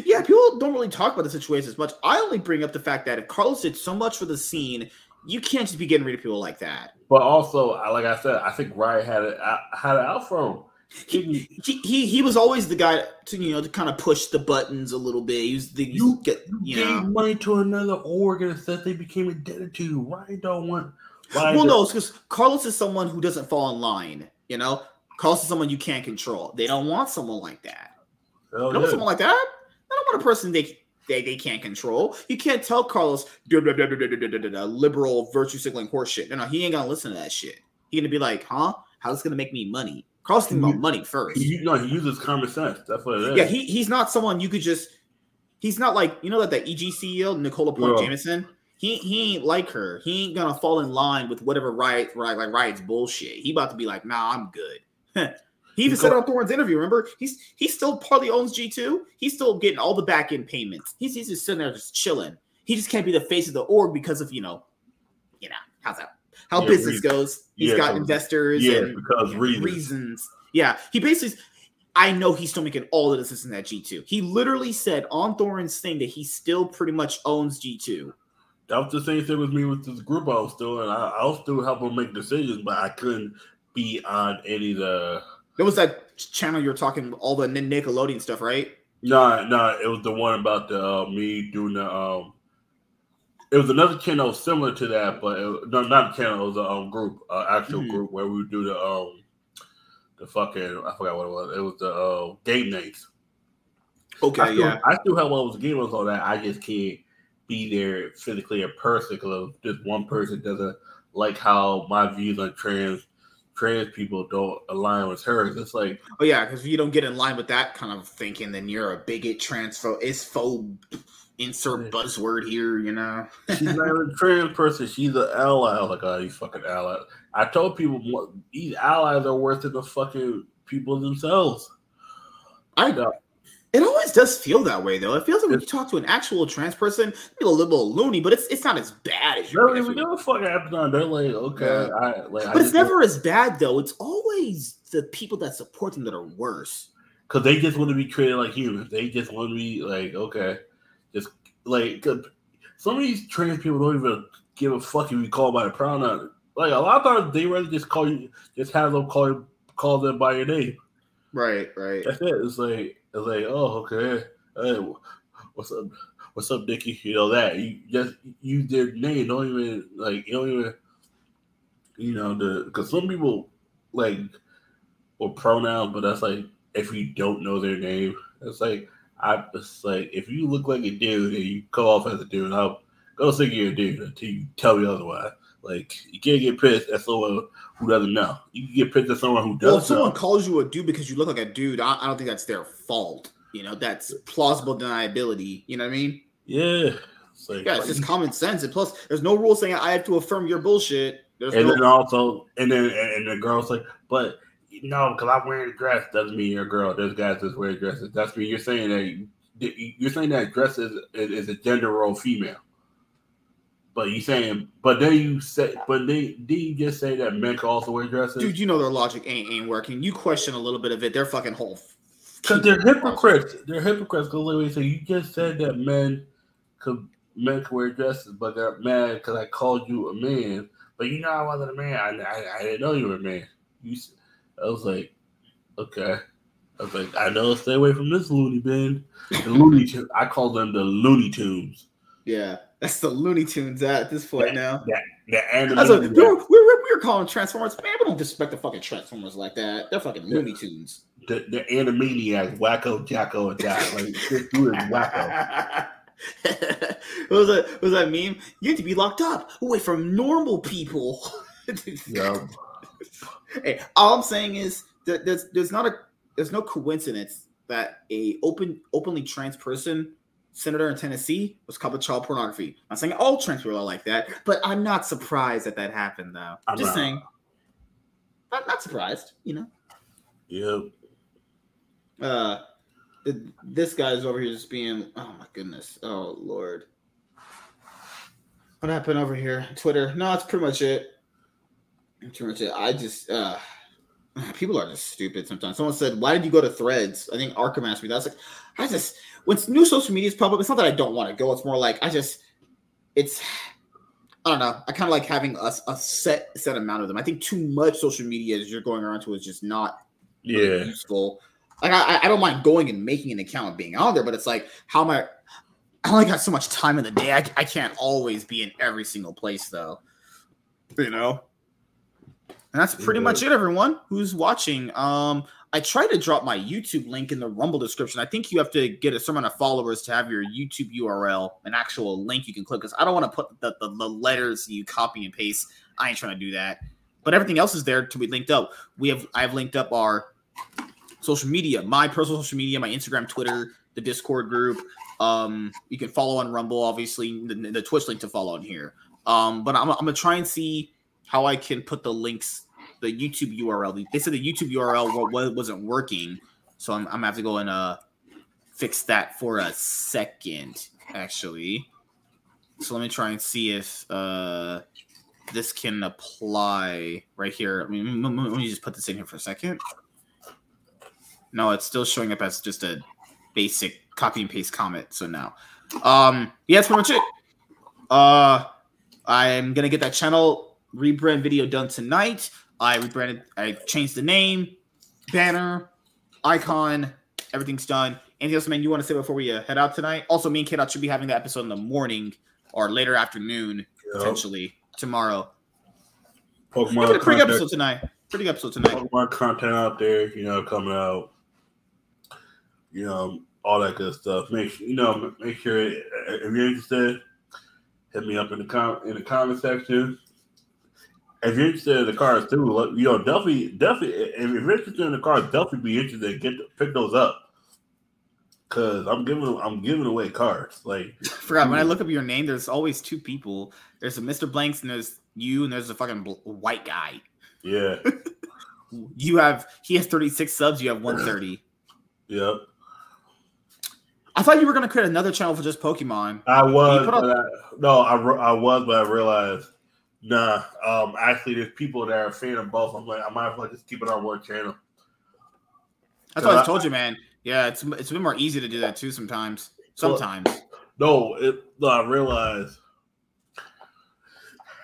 yeah, people don't really talk about the situation as much. I only bring up the fact that if Carlos did so much for the scene, you can't just be getting rid of people like that. But also, like I said, I think Riot had it uh, had it out for him he, he he was always the guy to you know to kind of push the buttons a little bit. He was the you get you, gave know. money to another organ that they became indebted to. Why don't want? Why well, no, because Carlos is someone who doesn't fall in line. You know, Carlos is someone you can't control. They don't want someone like that. Hell don't yeah. want someone like that. I don't want a person they they, they can't control. You can't tell Carlos liberal virtue signaling horseshit. No, no, he ain't gonna listen to that shit. He gonna be like, huh? How's this gonna make me money? Carl's thinking about money first. He, no, he uses common sense. That's what it is. Yeah, he, he's not someone you could just. He's not like you know that the EG CEO Nicole LaPointe. Jameson. He he ain't like her. He ain't gonna fall in line with whatever Riot right like Riot's bullshit. He about to be like, nah, I'm good. he even said on Thorin's interview. Remember, he's he still partly owns G two. He's still getting all the back end payments. He's, he's just sitting there just chilling. He just can't be the face of the org because of you know, you know how's that how yeah, business reasons. goes. He's yeah, got investors yeah, and because reasons. reasons. Yeah, he basically. I know he's still making all the decisions at G2. He literally said on Thorin's thing that he still pretty much owns G2. That was the same thing with me with this group I was still in. I, I was still helping make decisions, but I couldn't be on any of the. There was that channel you were talking all the Nickelodeon stuff, right? No, nah, no, nah, it was the one about the uh, me doing the um it was another channel similar to that, but it, no, not a channel. It was a um, group, uh, actual mm-hmm. group where we would do the um, the fucking I forgot what it was. It was the uh, game names. Okay, I still, yeah. I still have one of those game names on that. I just can't be there physically in person because just one person doesn't like how my views on trans trans people don't align with hers. It's like, oh yeah, because if you don't get in line with that kind of thinking, then you're a bigot, transphobe, is phobe insert buzzword here, you know. she's not a trans person. She's an ally. I like, oh, these fucking allies. I told people these allies are worse than the fucking people themselves. I know. It always does feel that way, though. It feels like when you talk to an actual trans person, you a little loony, but it's it's not as bad as you. Really, we give a fuck happens on. They're like, okay, yeah. I, like, but I it's never as bad though. It's always the people that support them that are worse. Because they just want to be treated like humans. They just want to be like, okay, like some of these trans people don't even give a fuck if you call by a pronoun. Like a lot of times they rather just call you, just have them call you, call them by your name. Right, right. That's it. It's like it's like oh okay, hey, what's up? what's up, Dickie? You know that you just use their name. Don't even like you don't even you know the because some people like or pronoun, but that's like if you don't know their name, it's like I it's like if you look like a dude and you come off as a dude, I'll go think you're a dude until you tell me otherwise. Like you can't get pissed at someone who doesn't know. You can get pissed at someone who does. Well, if someone know. calls you a dude because you look like a dude, I, I don't think that's their fault. You know, that's plausible deniability. You know what I mean? Yeah. It's like, yeah, it's just common sense. And plus, there's no rule saying I have to affirm your bullshit. There's and no- then also, and then and the girl's like, but no, because I'm wearing a dress doesn't mean you're a girl. There's guys that wear dresses. That's me. You're saying that you're saying that dress is, is a gender role female. But you saying, but then you say, but they did you just say that men can also wear dresses? Dude, you know their logic ain't ain't working. You question a little bit of it. They're fucking whole. Because they're hypocrites. They're hypocrites. Because literally, say you just said that men could men could wear dresses, but they're mad because I called you a man. But you know I wasn't a man. I, I, I didn't know you were a man. You, I was like, okay. I was like, I know. Stay away from this loony bin. The Looney Tunes. I call them the Looney Tunes. Yeah. That's the Looney Tunes at this point now. Yeah, the anime. That's a, we, were, we, were, we were calling Transformers. Man, we don't disrespect the fucking Transformers like that. They're fucking Looney Tunes. The, the Animaniacs, Wacko, Jacko, and Jack. Like, this dude is wacko. what was that? What was that meme? You have to be locked up away from normal people. yeah. Hey, all I'm saying is that there's there's not a there's no coincidence that a open openly trans person senator in Tennessee was caught with child pornography. I'm saying all trans people are like that, but I'm not surprised that that happened though. I'm Just not. saying, not, not surprised, you know. Yep. Uh, this guy's over here just being, oh my goodness, oh lord. What happened over here? Twitter. No, that's pretty much it. It. I just, uh, people are just stupid sometimes. Someone said, "Why did you go to Threads?" I think Arkham asked me. That's like, I just when new social media is public, it's not that I don't want to go. It's more like I just, it's, I don't know. I kind of like having a, a set set amount of them. I think too much social media as you're going around to is just not yeah really useful. Like I, I don't mind going and making an account and being on there, but it's like how am I? I only got so much time in the day. I, I can't always be in every single place though. You know. And that's pretty much it, everyone who's watching. Um, I try to drop my YouTube link in the Rumble description. I think you have to get a certain amount of followers to have your YouTube URL, an actual link you can click. Because I don't want to put the, the, the, letters you copy and paste. I ain't trying to do that. But everything else is there to be linked up. We have I've linked up our social media, my personal social media, my Instagram, Twitter, the Discord group. Um, you can follow on Rumble, obviously, the, the Twitch link to follow on here. Um, but I'm, I'm gonna try and see how I can put the links the YouTube URL. They said the YouTube URL wasn't working, so I'm, I'm gonna have to go and uh fix that for a second, actually. So let me try and see if uh this can apply right here. I mean, let me just put this in here for a second. No, it's still showing up as just a basic copy and paste comment. So now, um, yeah, that's pretty much it. Uh, I'm gonna get that channel rebrand video done tonight. I rebranded, I changed the name, banner, icon, everything's done. Anything else, man, you want to say before we uh, head out tonight? Also, me and Kid should be having the episode in the morning or later afternoon, yep. potentially tomorrow. Pokemon. pretty good episode tonight. Pretty good episode tonight. Pokemon content out there, you know, coming out. You know, all that good stuff. Make you know, make sure if you're interested, hit me up in the com in the comment section if you're interested in the cars too, you know, definitely, definitely, if you're interested in the cars, definitely be interested. Get pick those up because I'm giving I'm giving away cars. Like, I forgot when I look up your name, there's always two people. There's a Mr. Blanks and there's you, and there's a fucking bl- white guy. Yeah. you have he has 36 subs. You have 130. yep. I thought you were gonna create another channel for just Pokemon. I was, up- I, no, I, I was, but I realized Nah, um, actually, there's people that are a fan of both. I'm like, I might as well just keep it on one channel. That's what I, I told you, man. Yeah, it's it's been more easy to do that too. Sometimes, sometimes. No, it. No, I realize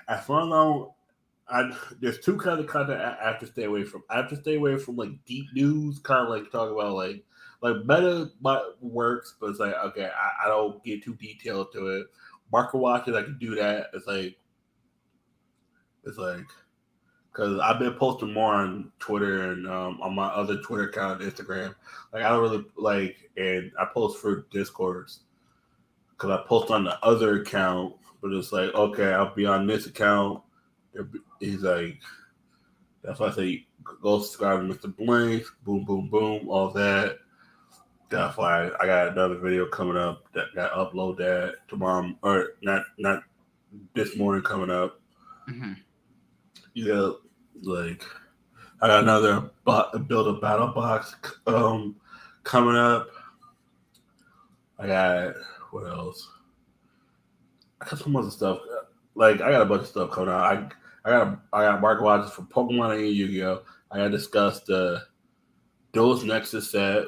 as long as I there's two kinds of content I have to stay away from. I have to stay away from like deep news, kind of like talk about like like meta works, but it's like okay, I, I don't get too detailed to it. Market watches, I can do that. It's like it's like because I've been posting more on Twitter and um, on my other Twitter account, Instagram. Like I don't really like, and I post for Discords because I post on the other account, but it's like okay, I'll be on this account. He's like, that's why I say go subscribe to Mr. Blank, boom, boom, boom, all that. That's why I got another video coming up that got upload that tomorrow or not not this morning coming up. Mm-hmm. You like I got another build a battle box um coming up. I got what else? I got some other stuff. Like I got a bunch of stuff coming out. I I got I got Mark watches for Pokemon and Yu-Gi-Oh. I got to discuss the Duelist Nexus set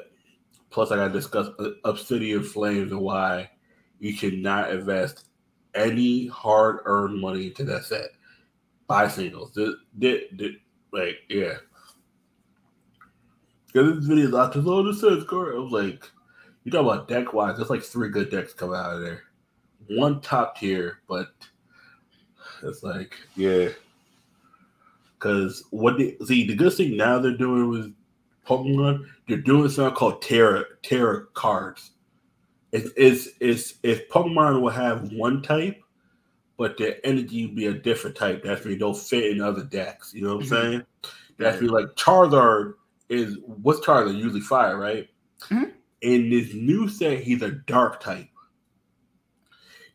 Plus, I got to discuss Obsidian Flames and why you should not invest any hard earned money into that set. Buy singles. Did, did, did, like, yeah. Because this video is not just, oh, this set's great. I was like, you talk about deck wise, there's like three good decks coming out of there. One top tier, but it's like, yeah. Because what they see, the good thing now they're doing with Pokemon, they're doing something called Tera Tera cards. It's it's it's if Pokemon will have one type, but their energy will be a different type. That's mean don't fit in other decks. You know what I'm mm-hmm. saying? That's mean like Charizard is what's Charizard? Usually fire, right? Mm-hmm. In this new set, he's a dark type.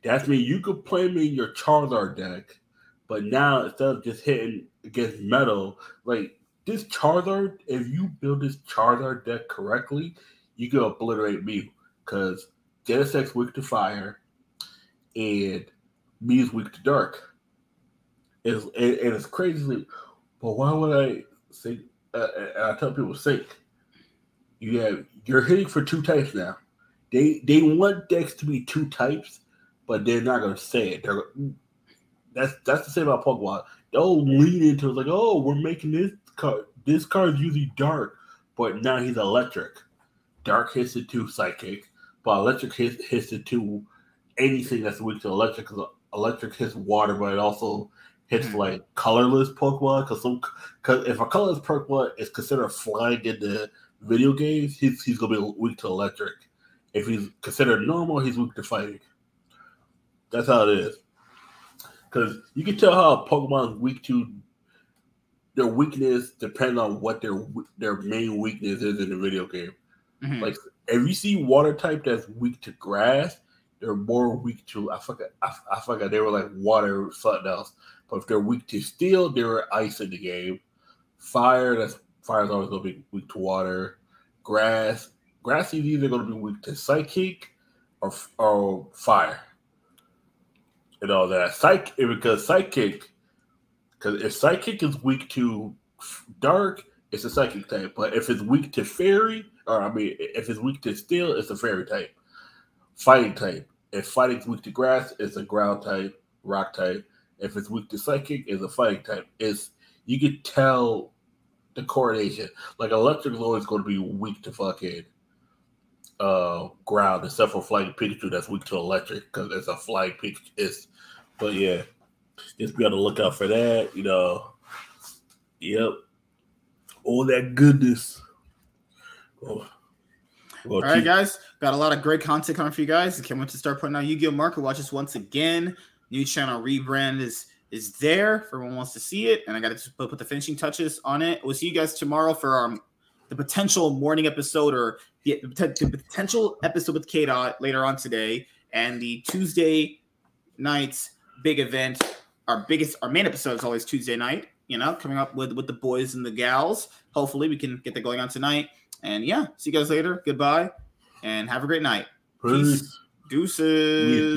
That's mean you could play him in your Charizard deck, but now instead of just hitting against metal, like this Charizard, if you build this Charizard deck correctly, you can obliterate me because Genesect's weak to fire and me is weak to dark. It's, and, and it's crazy, but why would I say? Uh, I tell people sync. You have you're hitting for two types now. They they want decks to be two types, but they're not gonna say it. They're that's that's the same about Pokemon. They'll lean into it like, oh, we're making this card. This card is usually dark, but now he's electric. Dark hits it to psychic, but electric hits, hits it to anything that's weak to electric. Electric hits water, but it also hits mm-hmm. like colorless Pokemon. Because some, because if a colorless Pokemon is considered flying in the video games, he's he's gonna be weak to electric. If he's considered normal, he's weak to fighting. That's how it is. Because you can tell how Pokemon is weak to their weakness depends on what their their main weakness is in the video game. Mm-hmm. Like if you see water type that's weak to grass, they're more weak to I forgot I, I forgot they were like water something else. But if they're weak to steel, they were ice in the game. Fire, that's fire is always gonna be weak to water. Grass, grass is either gonna be weak to psychic or or fire. And all that. Psych because psychic because if psychic is weak to dark, it's a psychic type. But if it's weak to fairy, or I mean, if it's weak to steel, it's a fairy type. Fighting type. If fighting's weak to grass, it's a ground type, rock type. If it's weak to psychic, it's a fighting type. It's you could tell the coordination. Like electric is always going to be weak to fucking uh ground, except for flying Pikachu that's weak to electric because it's a flying Pikachu. It's, but yeah just be on the lookout for that. You know, yep, all that goodness. Oh. Well, all right, guys, got a lot of great content coming for you guys. Can't wait to start putting out Yu-Gi-Oh! Market Watches once again. New channel rebrand is is there for everyone wants to see it, and I got to put, put the finishing touches on it. We'll see you guys tomorrow for our um, the potential morning episode or the, the potential episode with K Dot later on today, and the Tuesday night's big event our biggest our main episode is always Tuesday night. You know, coming up with with the boys and the gals. Hopefully, we can get that going on tonight. And yeah, see you guys later. Goodbye, and have a great night. Peace. Peace. Deuces.